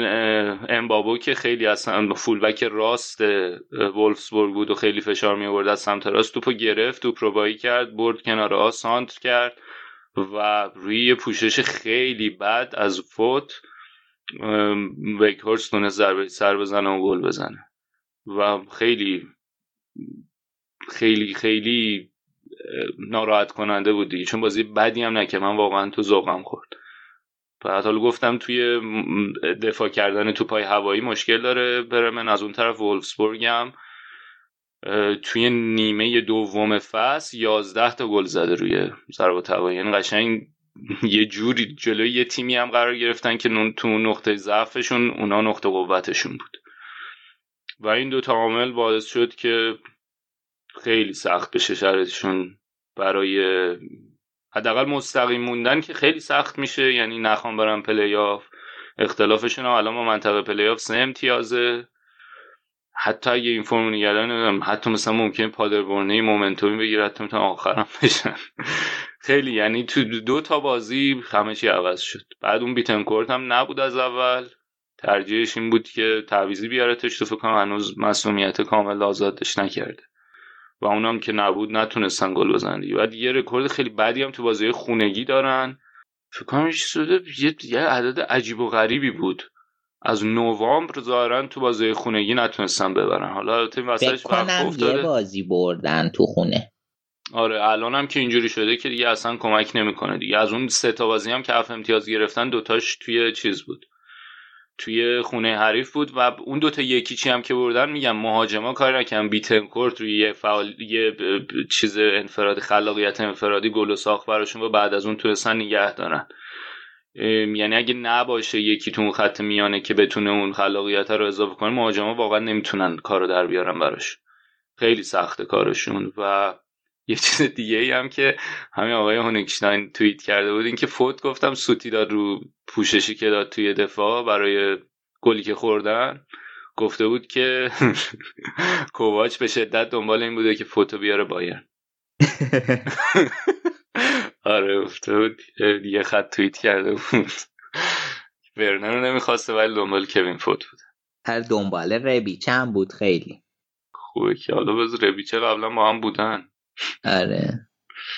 Speaker 2: امبابو که خیلی اصلا فولبک راست ولفسبورگ بود و خیلی فشار می آورد از سمت راست توپو گرفت توپ رو کرد برد کنار ها سانتر کرد و روی پوشش خیلی بد از فوت ویکهورس تونست ضربه سر بزنه و گل بزنه. و خیلی خیلی خیلی ناراحت کننده بود چون بازی بدی هم که من واقعا تو ذوقم خورد. بعد حالا گفتم توی دفاع کردن تو پای هوایی مشکل داره برمن از اون طرف وولفسبورگ هم توی نیمه دوم فصل 11 تا گل زده روی ضربات هوایی یعنی قشنگ یه جوری جلوی یه تیمی هم قرار گرفتن که تو نقطه ضعفشون اونا نقطه قوتشون بود. و این دو تا عامل باعث شد که خیلی سخت بشه شرطشون برای حداقل مستقیم موندن که خیلی سخت میشه یعنی نخوام برم پلی آف اختلافشون الان با منطقه پلی آف سه امتیازه. حتی اگه این فرمو نگه دارن حتی مثلا ممکن پادربورنه momentum ی بگیره حتی می‌تونن آخرم بشن. خیلی یعنی تو دو تا بازی همه چی عوض شد. بعد اون بیتنکورت هم نبود از اول. ترجیحش این بود که تعویضی بیارتش تو فکر هنوز مصدومیت کامل آزادش نکرده. و اونم که نبود نتونستن گل بزنن دیگه. بعد یه رکورد خیلی بدی هم تو بازی خونگی دارن. فکر کنم شده یه عدد عجیب و غریبی بود. از نوامبر ظاهرا تو بازی خونگی نتونستن ببرن. حالا تیم وسطش
Speaker 3: یه بازی بردن تو خونه.
Speaker 2: آره الان هم که اینجوری شده که دیگه اصلا کمک نمی‌کنه دیگه. از اون سه تا بازی هم که هفت امتیاز گرفتن دوتاش توی چیز بود. توی خونه حریف بود و اون دوتا یکی چی هم که بردن میگم مهاجما کار نکردن. بیتنکورت روی یه فعال یه چیز انفرادی خلاقیت انفرادی گل و ساخت براشون و بعد از اون تونستن نگه دارن. یعنی اگه نباشه یکی تو اون خط میانه که بتونه اون خلاقیت رو اضافه کنه مهاجما واقعا نمی‌تونن کارو در بیارن براش. خیلی سخته کارشون و یه چیز دیگه ای هم که همین آقای هونیکشتاین توییت کرده بود این که فوت گفتم سوتی داد رو پوششی که داد توی دفاع برای گلی که خوردن. گفته بود که (laughs) کوواچ به شدت دنبال این بوده که فوتو بیاره بایر (laughs) آره گفته بود. یه خط توییت کرده بود. ورنر رو نمی‌خواسته ولی دنبال کوین فوت بود.
Speaker 3: هر دنبال ربیچه هم بود خیلی.
Speaker 2: خوبه که حالا بذار ربیچه قبلا با هم بودن.
Speaker 3: آره.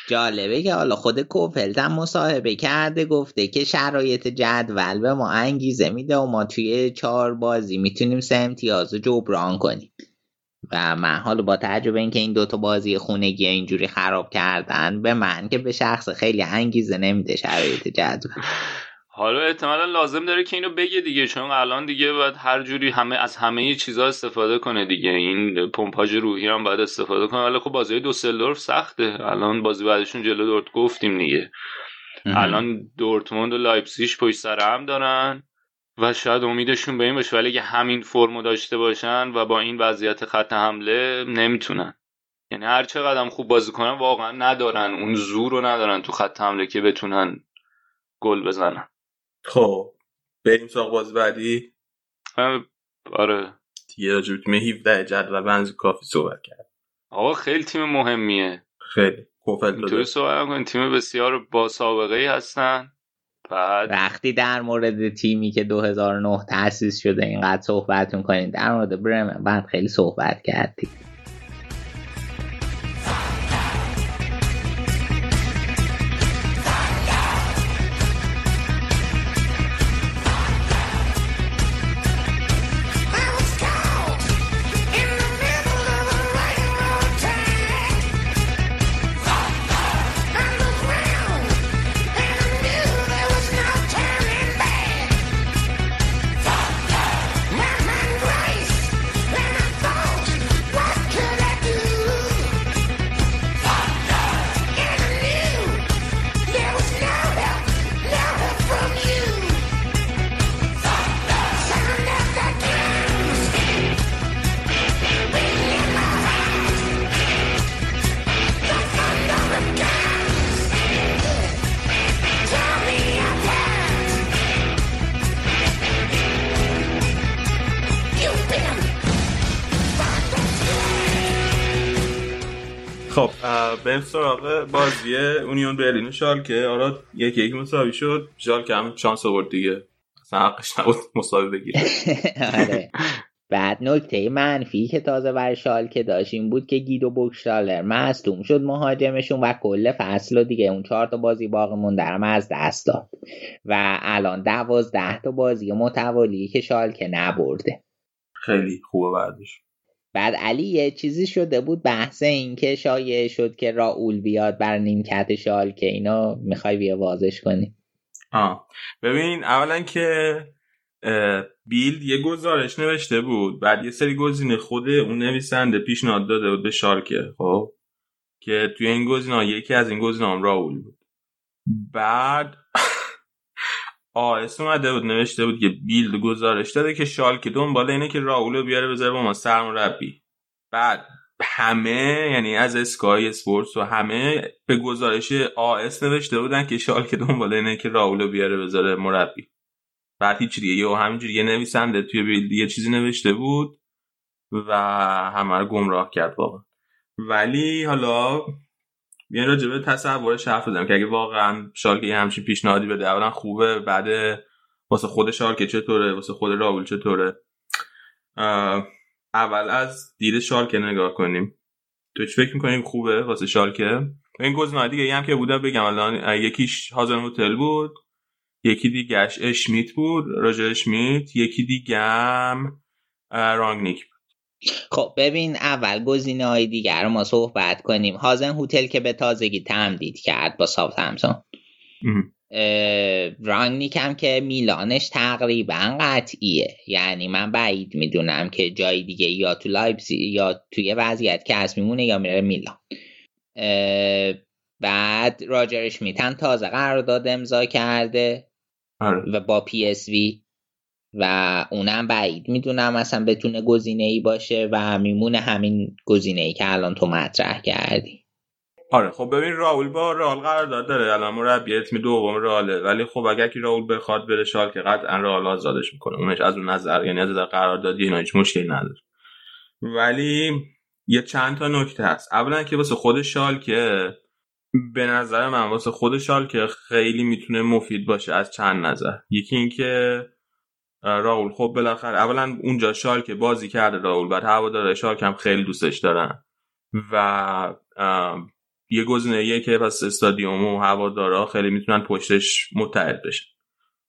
Speaker 3: جالبه که حالا خود کوپلت هم مصاحبه کرده گفته که شرایط جدول به ما انگیزه میده و ما توی چهار بازی می‌تونیم سه امتیاز رو جبران کنیم. و من حالا با تجربه اینکه این دوتا بازی خونگی اینجوری خراب کردن به من که به شخص خیلی انگیزه نمیده شرایط جدول.
Speaker 2: حالا احتمالا لازم داره که اینو بگه دیگه چون الان دیگه باید هر جوری همه از همه چیزها استفاده کنه دیگه. این پمپاژ روحی هم باید استفاده کنه. ولی خب بازی دوسلدورف سخته. الان بازی بعدشون جلو دورت گفتیم دیگه. الان دورتموند و لایپسیش پشت سر هم دارن و شاید امیدشون به این باشه. ولی اگه همین فرمو داشته باشن و با این وضعیت خط حمله نمی‌تونن. یعنی هر چقدر خوب بازی کنن واقعا ندارن. اون زور رو ندارن تو خط حمله که بتونن گل بزنن.
Speaker 1: خب بریم سراغ باز بعدی.
Speaker 2: آره.
Speaker 1: دیگه راجب تیم 17 جدول بنز کافی صحبت کرد
Speaker 2: آقا خیلی تیم مهمیه.
Speaker 1: خیلی. کوفل
Speaker 2: اینطوری صحبت کنیم تیم بسیار با سابقه ای هستن. بعد؟
Speaker 3: وقتی در مورد تیمی که 2009 تأسیس شده اینقدر صحبت می‌کنین. در مورد برمن بعد خیلی صحبت کردید
Speaker 1: بریم سراغ بازی اونیون برلین و که آرا یکی یکی مساوی شد. که هم شانس آورد دیگه. اصلا حقش نبود مساوی بگیره. (laughs)
Speaker 3: آره. بعد نکته منفی که تازه بر شالکه داشت این بود که گیدو بوکشالر مصدوم شد مهاجمشون و کل فصل و دیگه اون چهار تا بازی باقی موندرم از دست داد. و الان دوازده تا بازی متوالی که شالکه نبرده.
Speaker 1: خیلی خوبه بعدش.
Speaker 3: بعد علی یه چیزی شده بود بحث این که شایع شد که راول بیاد بر نیمکت شالکه اینا می‌خوای بیا وازش کنی.
Speaker 1: آه. ببین اولا که بیلد یه گزارش نوشته بود بعد یه سری گزینه خود اون نویسنده پیشنهاد داده بود به شارکه خب؟ که توی این گزینه یکی از این گزینه هم راول بود. بعد آس اومده بود نوشته بود که بیلد گزارش داده که شالکه دنبال اینه که راول بیاره بذاره با ما سرمربی بعد همه یعنی از اسکای اسپورتس و همه به گزارش آس نوشته بودن که شالکه دنبال اینه که راول بیاره بذاره مربی بعد هیچ دیگه یا همینجوری یه نویسنده توی بیل یه چیزی نوشته بود و همه رو گمراه کرد واقعا. ولی حالا یه راجع به تصورش حرف بزنم که اگه واقعا شالکه همچین پیشنهادی بده اولا خوبه بعد واسه خود شالکه چطوره واسه خود راول چطوره؟ اول از دید شالکه نگاه کنیم. تو چی فکر می‌کنیم خوبه واسه شالکه این گزینه دیگه هم که بودم بگم. الان یکیش هازن هتل بود یکی دیگهش اشمیت بود راجر اشمیت یکی دیگه هم رانگنیک
Speaker 3: خب ببین اول گزینه های دیگر رو ما صحبت کنیم. هازن هتل که به تازگی تمدید کرد با ساوت همسون رانگنیک هم که میلانش تقریبا قطعیه. یعنی من بعید می‌دونم که جای دیگه یا تو لایپزی یا توی وضعیت که هست میمونه یا میره میلان. بعد راجر اشمیتن تازه قرارداد امضا کرده
Speaker 1: آره.
Speaker 3: و با پی اس وی و اونم بعید. می‌دونم اصلا بتونه گزینه ای باشه و میمونه همین گزینه ای که الان تو مطرح کردی.
Speaker 1: آره خب ببین راول با رئال قرارداد داره. الان مربی تیم دوم رئاله. ولی خب اگر کی راول بخواد بره شالکه قطعا رئال آزادش می‌کنه. اونش از اون نظر یعنی از نظر قراردادی اینا هیچ مشکلی نداره. ولی یه چند تا نکته هست. اولا که واسه خود شال که به نظر من واسه خود که خیلی می‌تونه مفید باشه از چند نظر. یکی اینکه راول خب بالاخره اولا اونجا که بازی کرده راول بعد هواداره شالک هم خیلی دوستش دارن. و یه گزینه که پس استادیوم و هوادارا خیلی می‌تونن پشتش متحد بشن.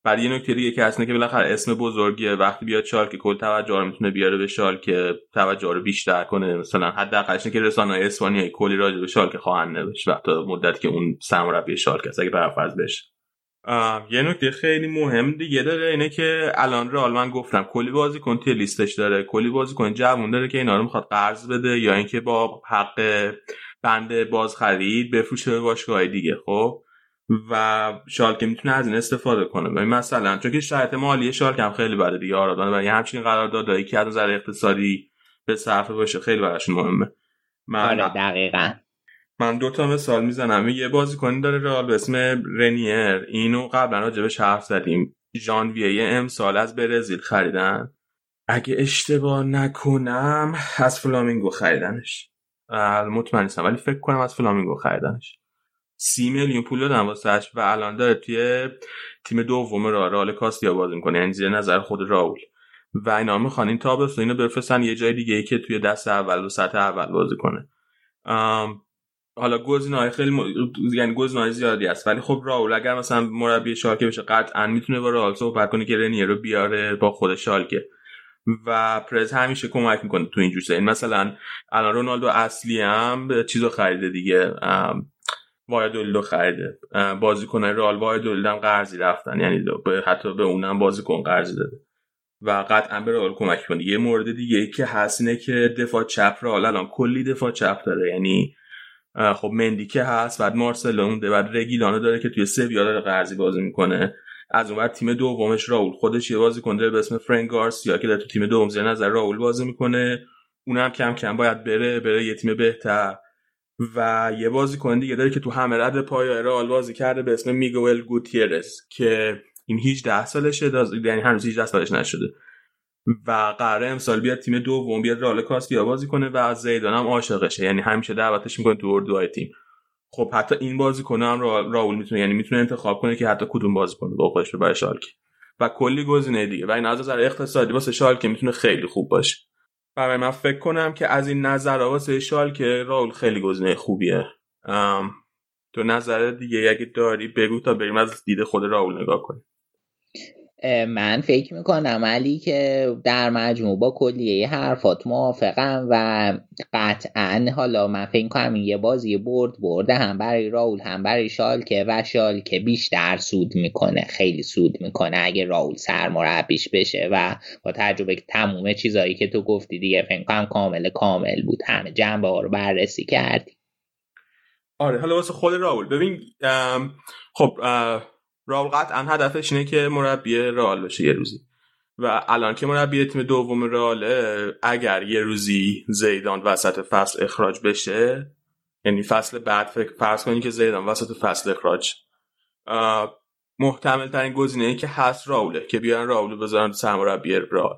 Speaker 1: بعد یه نکته دیگه که هست که بالاخره اسم بزرگیه. وقتی بیاد شالکه کل توجه رو می‌تونه بیاره به شالکه توجه رو بیشتر کنه. مثلا حداقلش که رسانه اسپانیایی کلی راجع به شالکه خواهند نوشت. وقتی مدت که اون سرمربی شالکه است اگه برفرض بشه. یه نکته خیلی مهم دیگه داره اینه که الان رئال من گفتم کلی بازیکن توی لیستش داره. کلی بازیکن جوون داره که اینا رو می‌خواد قرض بده یا اینکه با حق بند باز خرید بفروشه به باشگاه دیگه خب؟ و شالکه می‌تونه از این استفاده کنه. و مثلا چون که شرط مالی شالکه هم خیلی بده دیگه آرادان یه همچین قراردادایی که از نظر اقتصادی به صرفه باشه خیلی براشون مهمه.
Speaker 3: من آره دقیقا.
Speaker 1: من دو تا مثال می‌زنم. یه بازیکنی داره رئال به اسم رنیر اینو قبلا راجبش حرف زدیم. ژانویه امسال از برزیل خریدن. اگه اشتباه نکنم از فلامینگو خریدنش. مطمئن نیستم ولی فکر کنم از فلامینگو خریدنش. سی میلیون پول دادن واسش و الان داره توی تیم دوم را رال کاستیا بازی می‌کنه یعنی زیر نظر خود راول و اینا می‌خوان این تابستون اینو بفرستن یه جای دیگه ای که توی دست اول و سطح اول بازی کنه. حالا گزینه‌های خیلی م... یعنی گزینه‌های زیادی هست ولی خب راول اگر مثلا مربی شالکه بشه قطعا می‌تونه با راول صحبت کنه که رنیه رو بیاره با خود شالکه و پرز همیشه کمک می‌کنه تو این جوسه این مثلا الان رونالدو اصلی هم چیزو خریده دیگه. وایدولدو خریده. بازیکن رئال وایدولد هم قرضی رفتن. یعنی حتی به اونم بازیکن قرضی داده. و قطعا به رئال کمک کنه یه مورد دیگه که هست اینه که دفاع چپ رئال الان کلی دفاع چپ داره. یعنی خب مندی که هست بعد مارسلو اونده بعد رگیلانو داره که توی سویا داره قرضی بازی می‌کنه. از اون تیم دومش راول خودش یه بازیکن داره به اسم فرانک گارسیا که در تو تیم دوم زیر نظر راول بازی می‌کنه. اونم کم کم باید بره بره یه تیم بهتر. و یه بازیکن دیگه داره که تو همه رد پای رئال بازی کرده به اسم میگوئل گوتیرس که این 18 سالشه یعنی هنوز 18 سالش نشده. و قراره امسال بیاد تیم دوم بیاد رال کاستیا بازی کنه و زیدان هم عاشقشه. یعنی همیشه دعوتش می‌کنه تو اردوهای تیم. خب حتی این بازی کنه هم راول می‌تونه یعنی می‌تونه انتخاب کنه که حتی کدوم بازی کنه با خودش ببره شالکه. و کلی گزینه دیگه. و این از نظر اقتصادی واسه شالکه می‌تونه خیلی خوب باشه. برای من فکر کنم که از این نظر واسه شالکه راول خیلی گزینه خوبیه. تو نظر دیگه اگه داری بگو تا بریم از دید خود راول نگاه کنیم.
Speaker 3: من فکر می‌کنم علی که در مجموع با کلیه حرفات موافقم و قطعا حالا من فکر کنم این یه بازی برد برده هم برای راول هم برای شالکه و شالکه بیشتر سود می‌کنه خیلی سود می‌کنه اگه راول سرمربیش بشه و با تجربه تموم چیزایی که تو گفتی دیگه فکر کنم کامل کامل بود. همه جنبه ها رو بررسی کردی
Speaker 1: آره حالا واسه خود راول. ببین خب راول قطعا هدفش اینه که مربی رئال بشه یه روزی. و الان که مربی تیم دوم رئاله اگر یه روزی زیدان وسط فصل اخراج بشه یعنی فصل بعد فکر فرض کنید که زیدان وسط فصل اخراج. محتمل ترین گزینه که هست راوله که بیان راول بذارن سرمربی رئال.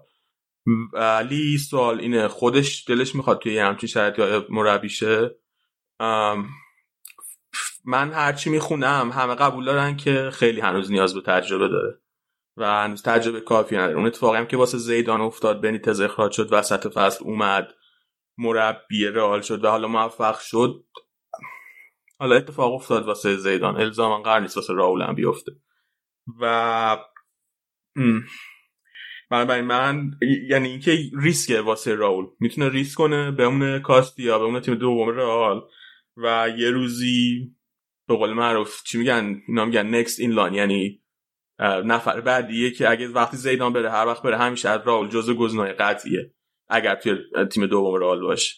Speaker 1: ولی سوال اینه خودش دلش می‌خواد توی همچین شرایطی مربیشه من هرچی می‌خونم همه قبول دارن که خیلی هنوز نیاز به تجربه داره و هنوز تجربه کافی نداره. اون اتفاقی هم که واسه زیدان افتاد بنیتز اخراج شد وسط فصل اومد مربی رئال شد و حالا موفق شد. حالا اتفاق افتاد واسه زیدان. الزاما قرار نیست واسه راول هم بیفته. و بنابراین من یعنی اینکه ریسکه واسه راول. می‌تونه ریسک کنه اون کاستیا اون تیم دوم رئال و یه روزی به قول معروف چی میگن اینا میگن نکست این لان یعنی نفر بعدیه که اگه وقتی زیدان بره هر وقت بره همیشه از راول جزء گزینه‌های قطعیه اگر توی تیم دوم رئال باشه.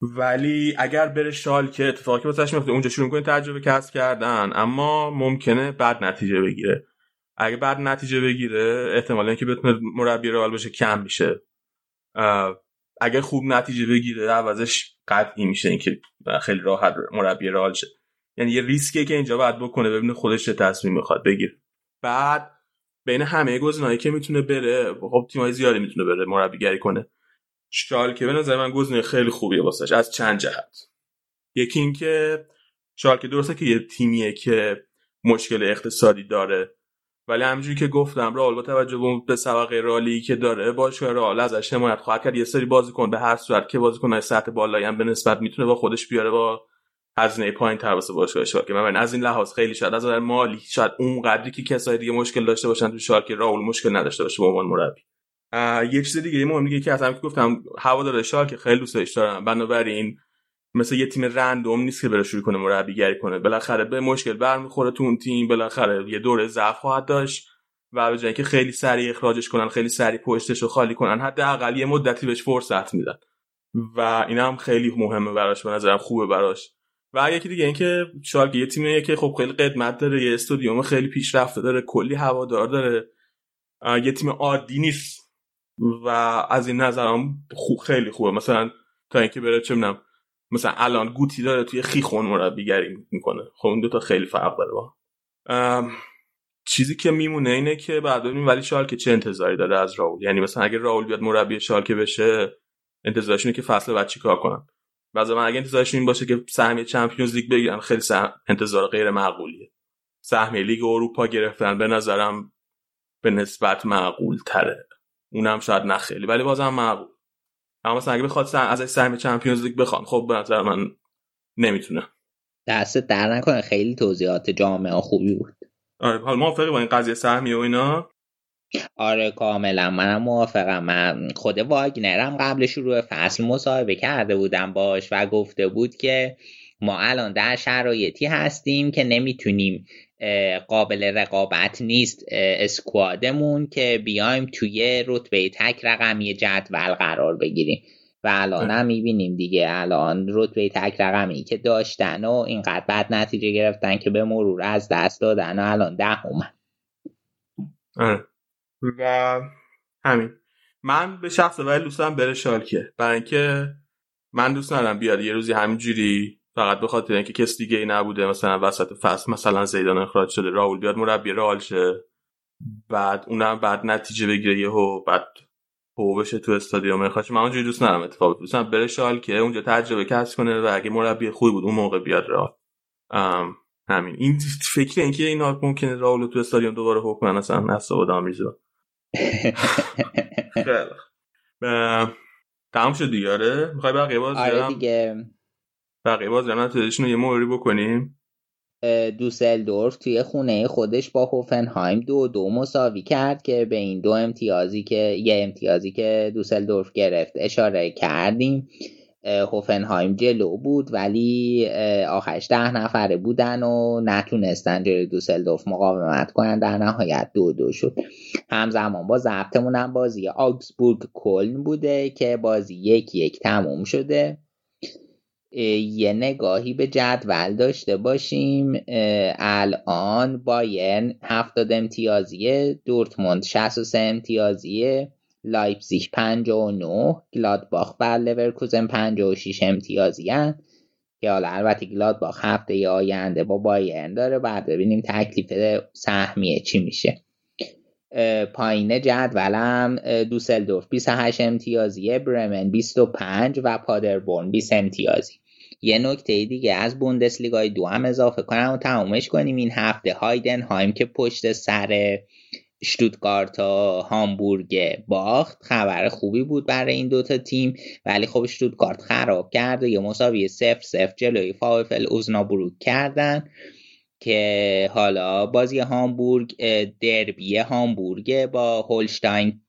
Speaker 1: ولی اگر بره شال که اتفاقی واسش میفته اونجا شروع کنه تجربه کسب کردن اما ممکنه بد نتیجه بگیره. اگه بد نتیجه بگیره احتمال اینکه بتونه مربی رئال بشه کم میشه. اگر خوب نتیجه بگیره عوضش قطعی میشه اینکه خیلی راحت مربی رئال شه. یعنی یه ریسکیه که اینجا باید بکنه ببینه خودش چه تصمیم می‌خواد بگیر بعد بین همه گزینه‌ای که می‌تونه بره خب تیمای زیادی می‌تونه بره مربیگری کنه. شالکه به نظر من گزینه خیلی خوبیه واسش از چند جهت. یکی اینکه شالکه درسته که یه تیمیه که مشکل اقتصادی داره ولی همینجوری که گفتم رئال با توجه به سابقه رالی که داره باشگاه رئال ازش حمایت خواهد کرد. یه سری بازیکن به هر صورت که بازیکن سطح بالایی هم به نسبت می‌تونه با خودش بیاره با هزینه پایین تر واسه باشگاه شالکه من از این لحاظ خیلی شاید از نظر مالی شاید اون قدری که کسای دیگه مشکل داشته باشن تو شالکه راول مشکل نداشته باشه به عنوان مربی. یه چیز دیگه مهم دیگه که اصلا که گفتم هوادار شالکه خیلی دوستش دارم. بنابراین مثل یه تیم رندوم نیست که بره شروع کنه مربیگری کنه. بالاخره به مشکل برمیخوره تو اون تیم بالاخره یه دوره ضعف خواهد داشت و به جای که خیلی سریع اخراجش کنن خیلی سریع پشتش رو خالی کنن حداقل یه مدتی بهش فرصت میدن. و این هم خیلی مهمه براش به نظرم خوبه براش. و یکی دیگه اینکه شالکه یه تیمیه که خب خیلی قدمت داره یه استادیوم خیلی پیشرفته داره کلی هوادار داره. یه تیم عادی نیست و از این نظرم خوب خیلی خوبه. مثلا تا اینکه بره چه می‌دونم مثلا الان گوتی داره توی خیخون مربیگری می‌کنه. خب این دوتا خیلی فرق داره با چیزی که میمونه اینه که بعد ببینیم ولی شالکه چه انتظاری داره از راول؟ یعنی مثلا اگه راول بیاد مربی شالکه بشه انتظارش اینه که فصل بعد چیکار کنن؟ بعضی من اگه انتظارش این باشه که سهمیه چمپیونز لیگ بگیرن خیلی سهم انتظار غیر معقولیه. سهمیه لیگ اروپا گرفتن به نظرم به نسبت معقول تره اونم شاید نه خیلی ولی بازم معقول. اما مثلا اگه بخواد از سهم چمپیونز لیگ بخوان خب به نظر من نمی‌تونه.
Speaker 3: دست در نکنه خیلی توضیحات جامعه خوبی بود.
Speaker 1: آره حالا موافقی با این قضیه سهمیه و اینا؟
Speaker 3: آره کاملا. منم موافقم. من خود واگنرم قبل شروع فصل مصاحبه کرده بودم باش و گفته بود که ما الان در شرایطی هستیم که نمی‌تونیم قابل رقابت نیست اسکوادمون که بیایم توی رتبه تک رقمی جدول قرار بگیریم. و الان هم می‌بینیم دیگه. الان رتبه تک رقمی که داشتن و اینقدر بد نتیجه گرفتن که به مرور از دست دادن و الان ده اومد
Speaker 1: و همین. من به شخص ولی دوستم بره شالکه. برای اینکه من دوست ندارم بیاد یه روزی همینجوری فقط به خاطر اینکه کس دیگه ای نبوده مثلا وسط فصل مثلا زیدان اخراج شده راول بیاد مربی رئال شه. بعد اونم بعد نتیجه بگیره یهو بعد هو بشه تو استادیوم. خاص من اونجوری دوست ندارم اتفاق بیفته. بره شال که اونجا تجربه کسب کنه و اگه مربی خوبی بود اون موقع بیاد راه همین. این فکر اینکه اینا ممکنه راولو تو استادیوم دوباره حکم اصلا اصلا آمیزه خیلی تمام شد دیگه آره؟ می‌خوای بقیه باز
Speaker 3: آره دیگه.
Speaker 1: بقیه باز رو یه موری بکنیم؟
Speaker 3: دوسلدورف توی خونه خودش با هوفنهایم دو دو مساوی کرد که به این دو امتیازی که یه امتیازی که دوسلدورف گرفت اشاره کردیم. هوفنهایم جلو بود ولی آخرش ده نفره بودن و نتونستن جلوی دوسلدورف مقاومت کنن. در نهایت دو دو شد. همزمان با ضبطمون هم بازی آگزبورگ کلن بوده که بازی یک یک تموم شده. یه نگاهی به جدول داشته باشیم. الان بایرن 70 امتیازیه دورتموند 63 امتیازیه. لایپزیگ 59 گلادباخ و لورکوزن 56 امتیازی هن. که حالا البته گلادباخ هفته آینده با بایرن داره بعد ببینیم تکلیف سهمیه چی میشه. پایین جدولم دوسلدورف 28 امتیازیه برمن 25 و پادربورن 20 امتیازی. یه نکته دیگه از بوندسلیگای دو هم اضافه کنم و تمومش کنیم. این هفته هایدن هایم که پشت سر شتوتگارت و هامبورگ باخت خبر خوبی بود برای این دوتا تیم ولی خب شتوتگارت خراب کرد و یه مساوی سفر سفر جلوی فاوفل اوزنابروک کردن که حالا بازی هامبورگ دربی هامبورگ با هولشتاین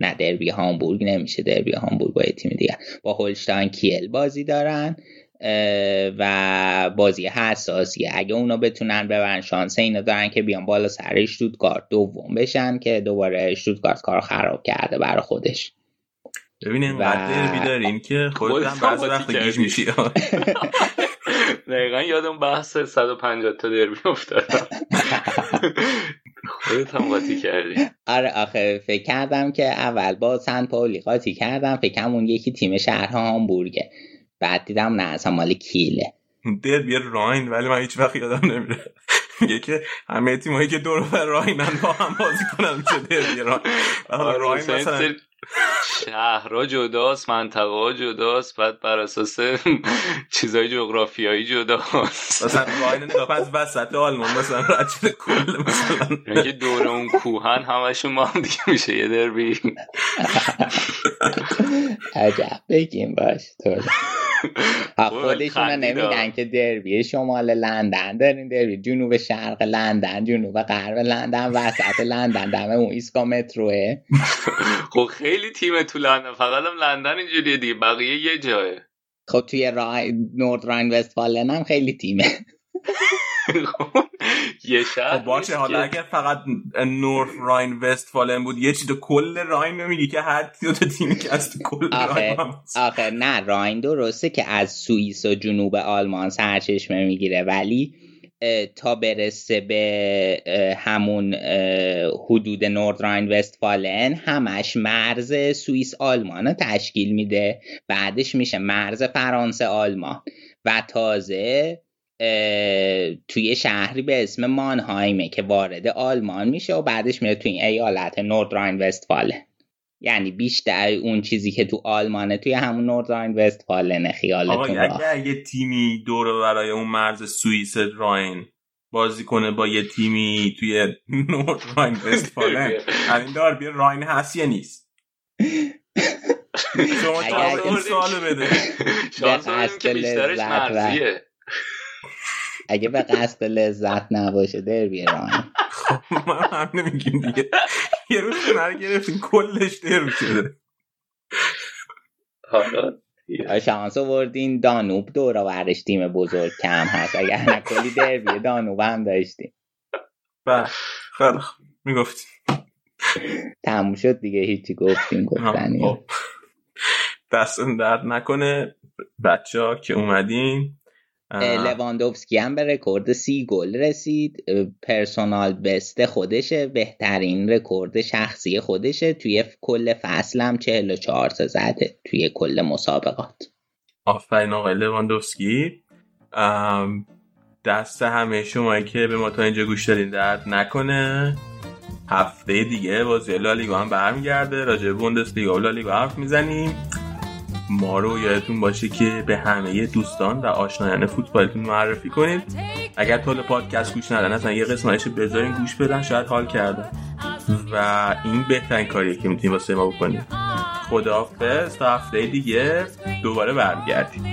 Speaker 3: نه دربی هامبورگ نمیشه دربی هامبورگ با تیم دیگه با هولشتاین کیل بازی دارن. و بازی حساسیه اگه اونا بتونن ببرن شانس اینو دارن که بیان بالا سر شتوتگارت دوم بشن که دوباره شتوتگارت کار خراب کرده برای خودش.
Speaker 1: ببینین اینقدر دربی دارین که خودت هم بعضی وقت گیج میشی.
Speaker 2: دقیقا یادم بحث 150 تا دربی افتادم خودت هم قاطی کردی.
Speaker 3: آره آخه فکر کردم که اول با سن پاولی قاطی کردم. فکر اون یکی تیم شهر هامبورگه. بعد دیدم نه اصلا مال کیله.
Speaker 1: دربی راین ولی من هیچ وقت یادم نمیره. میگه که همه تیمایی که دور بر راینن با هم بازی کنن میشه دربی راین.
Speaker 2: آره، راین مثلا شهرها جداست منطقه جداست بعد بر اساس (laughs) چیزای جغرافیایی جداست.
Speaker 1: مثلا نگاه از وسط آلمان مثلا رد کل مثلا.
Speaker 2: اینکه دور اون کوهن همشون ما هم دیگه میشه یه دربی.
Speaker 3: عجب بگیم باش (laughs) خودشون نمیدن که دربی شمال لندن دارین دربی. جنوب شرق لندن جنوب غرب لندن وسط لندن دمه اون ایسکا متروه. (laughs)
Speaker 2: خب خیلی تیم تو لندن فقط هم لندن اینجوریه دیگه بقیه یه جایه
Speaker 3: خب توی رای نورد راین وستفالن هم خیلی تیمه. (laughs)
Speaker 2: یه شهر
Speaker 1: خب باشه حالا اگر فقط نورث راین وست فالن بود یه چیز کل راین نمیگی که هر تا تیمی که از کل راین
Speaker 3: آخه نه راین درسته که از سوئیس و جنوب آلمان سرچشمه می‌گیره ولی تا برسه به همون حدود نورد راین وستفالن همش مرز سوئیس آلمان تشکیل میده. بعدش میشه مرز فرانسه آلمان. و تازه توی شهری به اسم مانهایمه که وارد آلمان میشه و بعدش میره توی ایالت نوردراین وستفالن. یعنی بیشتر اون چیزی که تو آلمانه توی همون نوردراین وستفالن خیالتون
Speaker 1: اگه یه تیمی دور برای اون مرز سوئیس راین بازی کنه با یه تیمی توی نورد راین وستفالن (laughs) همین دار بیا راین هست یا نیست؟ (laughs) شما این سوالو (laughs) بده.
Speaker 2: شانس که بیشترش مرزیه.
Speaker 3: اگه به قصد لذت نباشه دربی ایران
Speaker 1: خب ما هم نمیگیم دیگه. یه روز کنار گرفتیم کلش دربی شده.
Speaker 3: شانس آوردین دانوب دورا ورش تیم بزرگ کم هست. اگر نه کلی دربی دانوب هم داشتیم.
Speaker 1: بله. خیلی می‌گفتیم.
Speaker 3: تموم شد دیگه. هیچی گفتیم گفتنی خب.
Speaker 1: دست درد نکنه. بچه ها که اومدین
Speaker 3: لواندوفسکی هم به رکورد سی گل رسید. personal best خودشه بهترین رکورد شخصی خودشه. توی کل فصل هم 44 تا زده توی کل مسابقات.
Speaker 1: آفرین آقای لواندوفسکی. دست همه شما که به ما تا اینجا گوش دارین درد نکنه. هفته دیگه بازی لالیگا هم برمیگرده. راجع بوندسلیگا و لالیگا حرف می‌زنیم. ما رو یادتون باشه که به همه دوستان و آشنایان فوتبالتون معرفی کنید اگر طول پادکست گوش ندن اصلا یه قسمتش بذارین گوش بدن شاید حال کرده. و این بهترین کاریه که می‌تونید واسه ما بکنید خداحافظ تا هفته دیگه دوباره برگردیم.